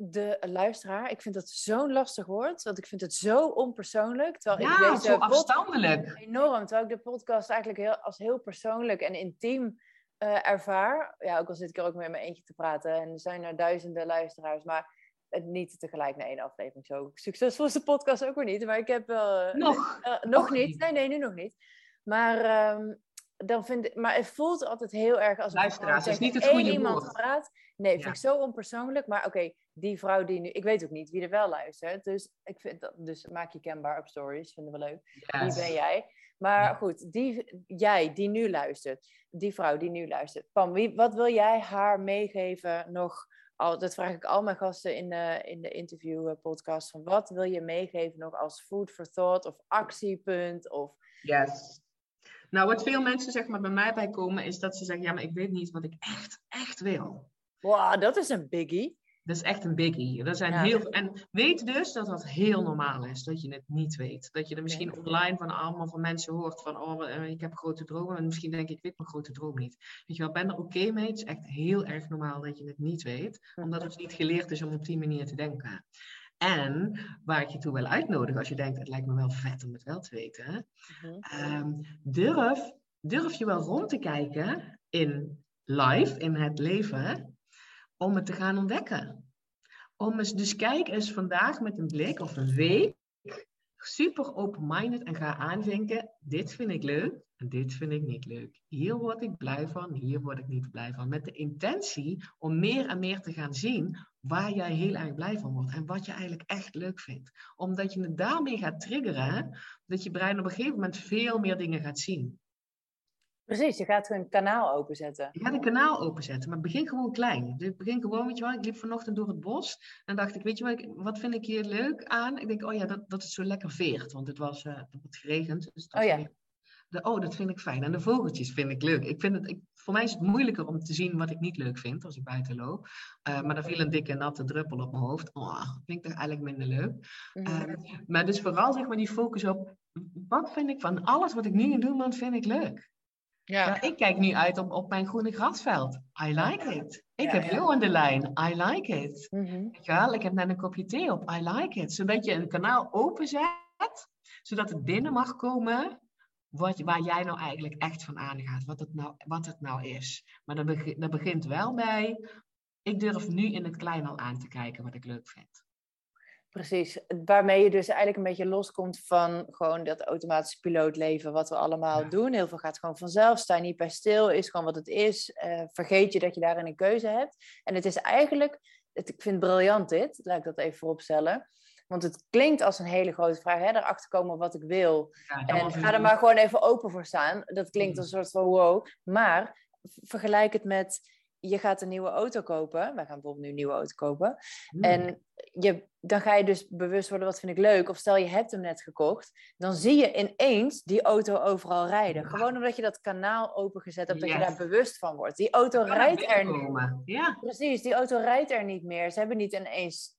de luisteraar? Ik vind dat zo'n lastig woord, want ik vind het zo onpersoonlijk. Terwijl ja, ik deze zo afstandelijk. Enorm, terwijl ik de podcast eigenlijk heel, als heel persoonlijk en intiem uh, ervaar. Ja, ook al zit ik er ook mee in mijn eentje te praten en er zijn er duizenden luisteraars, maar het niet tegelijk naar één aflevering. Zo succesvol is de podcast ook weer niet, maar ik heb wel... Uh, nog? nog niet. Nee, nee, nu nog niet. Maar um, dan vind ik, maar het voelt altijd heel erg als luisteraars is niet het goede iemand woord. praat. Nee, vind ik zo onpersoonlijk. Maar oké, die vrouw die nu, ik weet ook niet wie er wel luistert. Dus ik vind dat, dus maak je kenbaar op stories, vinden we leuk. Wie ben jij? Maar goed, die, jij die nu luistert, die vrouw die nu luistert. Pam, wie, wat wil jij haar meegeven nog? Al, dat vraag ik al mijn gasten in de, in de interview eh, podcast. Van wat wil je meegeven nog als food for thought of actiepunt? Of... Yes. Nou, wat veel mensen zeg maar bij mij bij komen, is dat ze zeggen, ja, maar ik weet niet wat ik echt, echt wil. Wow, dat is een biggie. Dat is echt een biggie. Dat zijn heel, en weet dus dat dat heel normaal is, dat je het niet weet. Dat je er misschien online van allemaal van mensen hoort van, oh, eh, ik heb grote dromen. En misschien denk ik, ik weet mijn grote droom niet. Weet je wel, ben er oké mee. Het is echt heel erg normaal dat je het niet weet. Omdat het niet geleerd is om op die manier te denken. En waar ik je toe wil uitnodigen, als je denkt, het lijkt me wel vet om het wel te weten. Mhm. Ehm, durf, durf je wel rond te kijken in live, in het leven, om het te gaan ontdekken. Om eens, dus kijk eens vandaag met een blik of een week super open-minded en ga aanvinken, dit vind ik leuk en dit vind ik niet leuk. Hier word ik blij van, hier word ik niet blij van. Met de intentie om meer en meer te gaan zien waar jij heel erg blij van wordt en wat je eigenlijk echt leuk vindt. Omdat je het daarmee gaat triggeren, dat je brein op een gegeven moment veel meer dingen gaat zien. Precies, je gaat een kanaal openzetten. Je gaat een kanaal openzetten, maar begin gewoon klein. Dus begin gewoon, weet je wel, ik liep vanochtend door het bos en dacht ik, weet je wat, wat vind ik hier leuk aan? Ik denk, oh ja, dat, dat het zo lekker veert, want het was uh, het geregend. Dus oh ja. De, oh, dat vind ik fijn. En de vogeltjes vind ik leuk. Ik vind het, ik, voor mij is het moeilijker om te zien wat ik niet leuk vind als ik buiten loop. Uh, maar er viel een dikke natte druppel op mijn hoofd. Oh, vind ik toch eigenlijk minder leuk. Uh, maar dus vooral zeg maar die focus op, wat vind ik van alles wat ik nu doe, wat vind ik leuk? Ja. ik kijk nu uit op, op mijn groene grasveld. I like it. Ik heb jou aan de lijn. I like it. Mm ik heb net een kopje thee op. I like it. Zodat je een kanaal openzet, zodat het binnen mag komen wat, waar jij nou eigenlijk echt van aangaat. Wat het nou, wat het nou is. Maar dat, begint, dat begint wel bij, ik durf nu in het klein al aan te kijken wat ik leuk vind. Precies, waarmee je dus eigenlijk een beetje loskomt van gewoon dat automatische pilootleven wat we allemaal doen. Heel veel gaat gewoon vanzelf, sta niet bij stil, is gewoon wat het is. Uh, vergeet je dat je daarin een keuze hebt. En het is eigenlijk, het, ik vind het briljant dit, laat ik dat even vooropstellen. Want het klinkt als een hele grote vraag, hè, erachter komen wat ik wil. en ga er maar gewoon even open voor staan. Dat klinkt als een soort van wow. Maar vergelijk het met, je gaat een nieuwe auto kopen. Wij gaan bijvoorbeeld nu een nieuwe auto kopen. Hmm. En je, dan ga je dus bewust worden, wat vind ik leuk? Of stel je hebt hem net gekocht. Dan zie je ineens die auto overal rijden. Gewoon omdat je dat kanaal opengezet hebt, dat je daar bewust van wordt. Die auto rijdt er niet. Ja. Precies, die auto rijdt er niet meer. Ze hebben niet ineens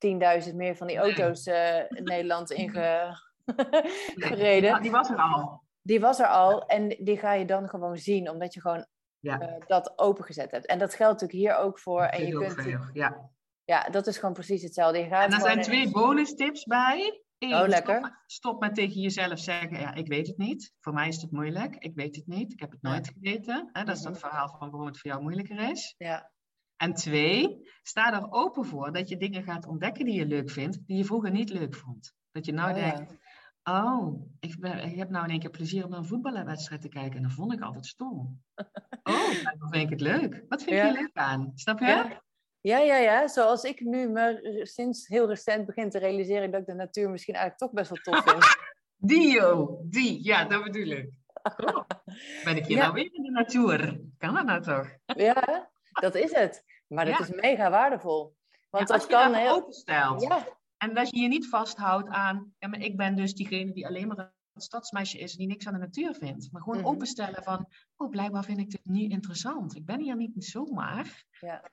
10.000 meer van die auto's uh, in Nederland ingereden. [laughs] die was er al. Die was er al en die ga je dan gewoon zien, omdat je gewoon ja. uh, dat opengezet hebt. En dat geldt natuurlijk hier ook voor. En je kunt, veel, ja. Ja, dat is gewoon precies hetzelfde. Je gaat en er zijn twee bonus tips bij. Eén, oh, lekker. Stop, stop, met tegen jezelf zeggen, ja, ik weet het niet. Voor mij is het moeilijk. Ik weet het niet. Ik heb het nooit geweten. Hè? Dat is dat mhm. verhaal van waarom het voor jou moeilijker is. Ja. En twee, sta er open voor dat je dingen gaat ontdekken die je leuk vindt, die je vroeger niet leuk vond. Dat je nou oh, denkt, Oh, ik, ben, ik, heb nou in één keer plezier om naar een voetbalwedstrijd te kijken. En dat vond ik altijd stom. [laughs] Oh, dan vind ik het leuk. Wat vind je leuk aan? Snap je? Ja. Ja. Ja, ja, Zoals ik nu me sinds heel recent begin te realiseren dat ik de natuur misschien eigenlijk toch best wel tof vind. [laughs] die, joh. Die. Ja, dat bedoel ik. Ben ik hier nou weer in de natuur? Kan dat nou toch? Ja, dat is het. Maar dat is mega waardevol. Want ja, dat kan heel... openstelt. Ja, en dat je je niet vasthoudt aan, ja, maar ik ben dus diegene die alleen maar een stadsmeisje is, die niks aan de natuur vindt. Maar gewoon mhm. openstellen van, oh, blijkbaar vind ik dit niet interessant. Ik ben hier niet zomaar. Ja.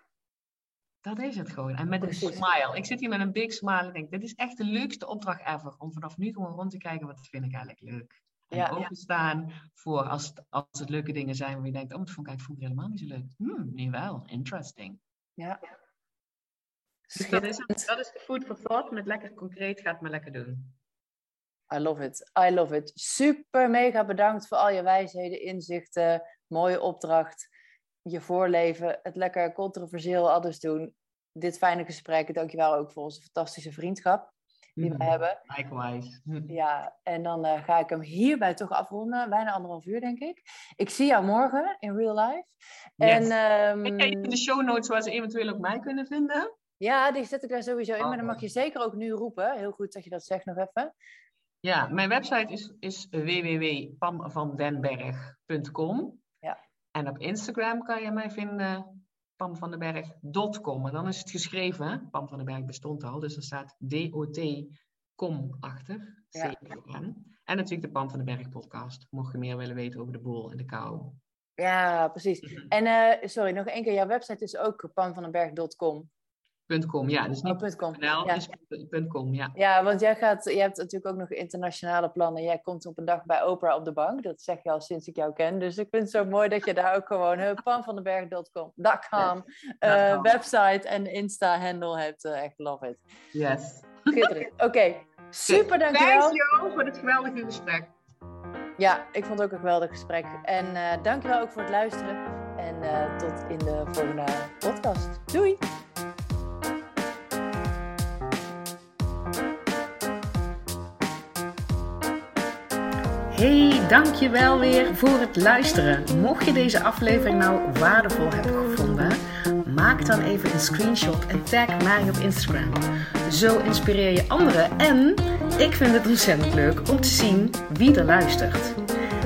Dat is het gewoon. En met een smile. Ik zit hier met een big smile en denk, dit is echt de leukste opdracht ever. Om vanaf nu gewoon rond te kijken, wat vind ik eigenlijk leuk. En ja, openstaan voor als het, als het leuke dingen zijn waar je denkt, oh, dat vond ik eigenlijk helemaal niet zo leuk. Hmm, nu wel. Interesting. Ja. Dus dat is, dat is de food for thought. Met lekker concreet gaat maar lekker doen. I love it. I love it. Super mega bedankt voor al je wijsheden, inzichten, mooie opdracht, je voorleven, het lekker controversieel alles doen. Dit fijne gesprek. Dankjewel ook voor onze fantastische vriendschap die we mm, hebben. Likewise. Ja, en dan uh, ga ik hem hierbij toch afronden. Bijna anderhalf uur, denk ik. Ik zie jou morgen in real life. Yes. En, um... Ik in de show notes waar ze eventueel ook mij kunnen vinden. Ja, die zet ik daar sowieso in, maar dan mag je zeker ook nu roepen. Heel goed dat je dat zegt nog even. Ja, mijn website is, is www.pamvandenberg.com. En op Instagram kan je mij vinden pamvandenberg.com. En dan is het geschreven, Pam van den Berg bestond al, dus er staat D-O-T kom achter. Ja. En natuurlijk de Pan van de Berg podcast. Mocht je meer willen weten over de boel en de kou. Ja, precies. Mhm. En uh, sorry, nog één keer. Jouw website is ook panvandenberg.com. .com, ja. Dus niet oh, .com. NL, ja. .com, ja. Ja, want jij, gaat, jij hebt natuurlijk ook nog internationale plannen. Jij komt op een dag bij Oprah op de bank. Dat zeg je al sinds ik jou ken. Dus ik vind het zo mooi dat je daar ook gewoon uh, panvandenberg.com uh, eh, website en Insta-handle hebt. Uh, echt love it. Yes. [laughs] Oké, super dankjewel. Dank je voor dit geweldige gesprek. Ja, ik vond het ook een geweldig gesprek. En uh, dankjewel ook voor het luisteren. En uh, tot in de volgende podcast. Doei! Hey, dankjewel weer voor het luisteren. Mocht je deze aflevering nou waardevol hebben gevonden, maak dan even een screenshot en tag mij op Instagram. Zo inspireer je anderen en ik vind het ontzettend leuk om te zien wie er luistert.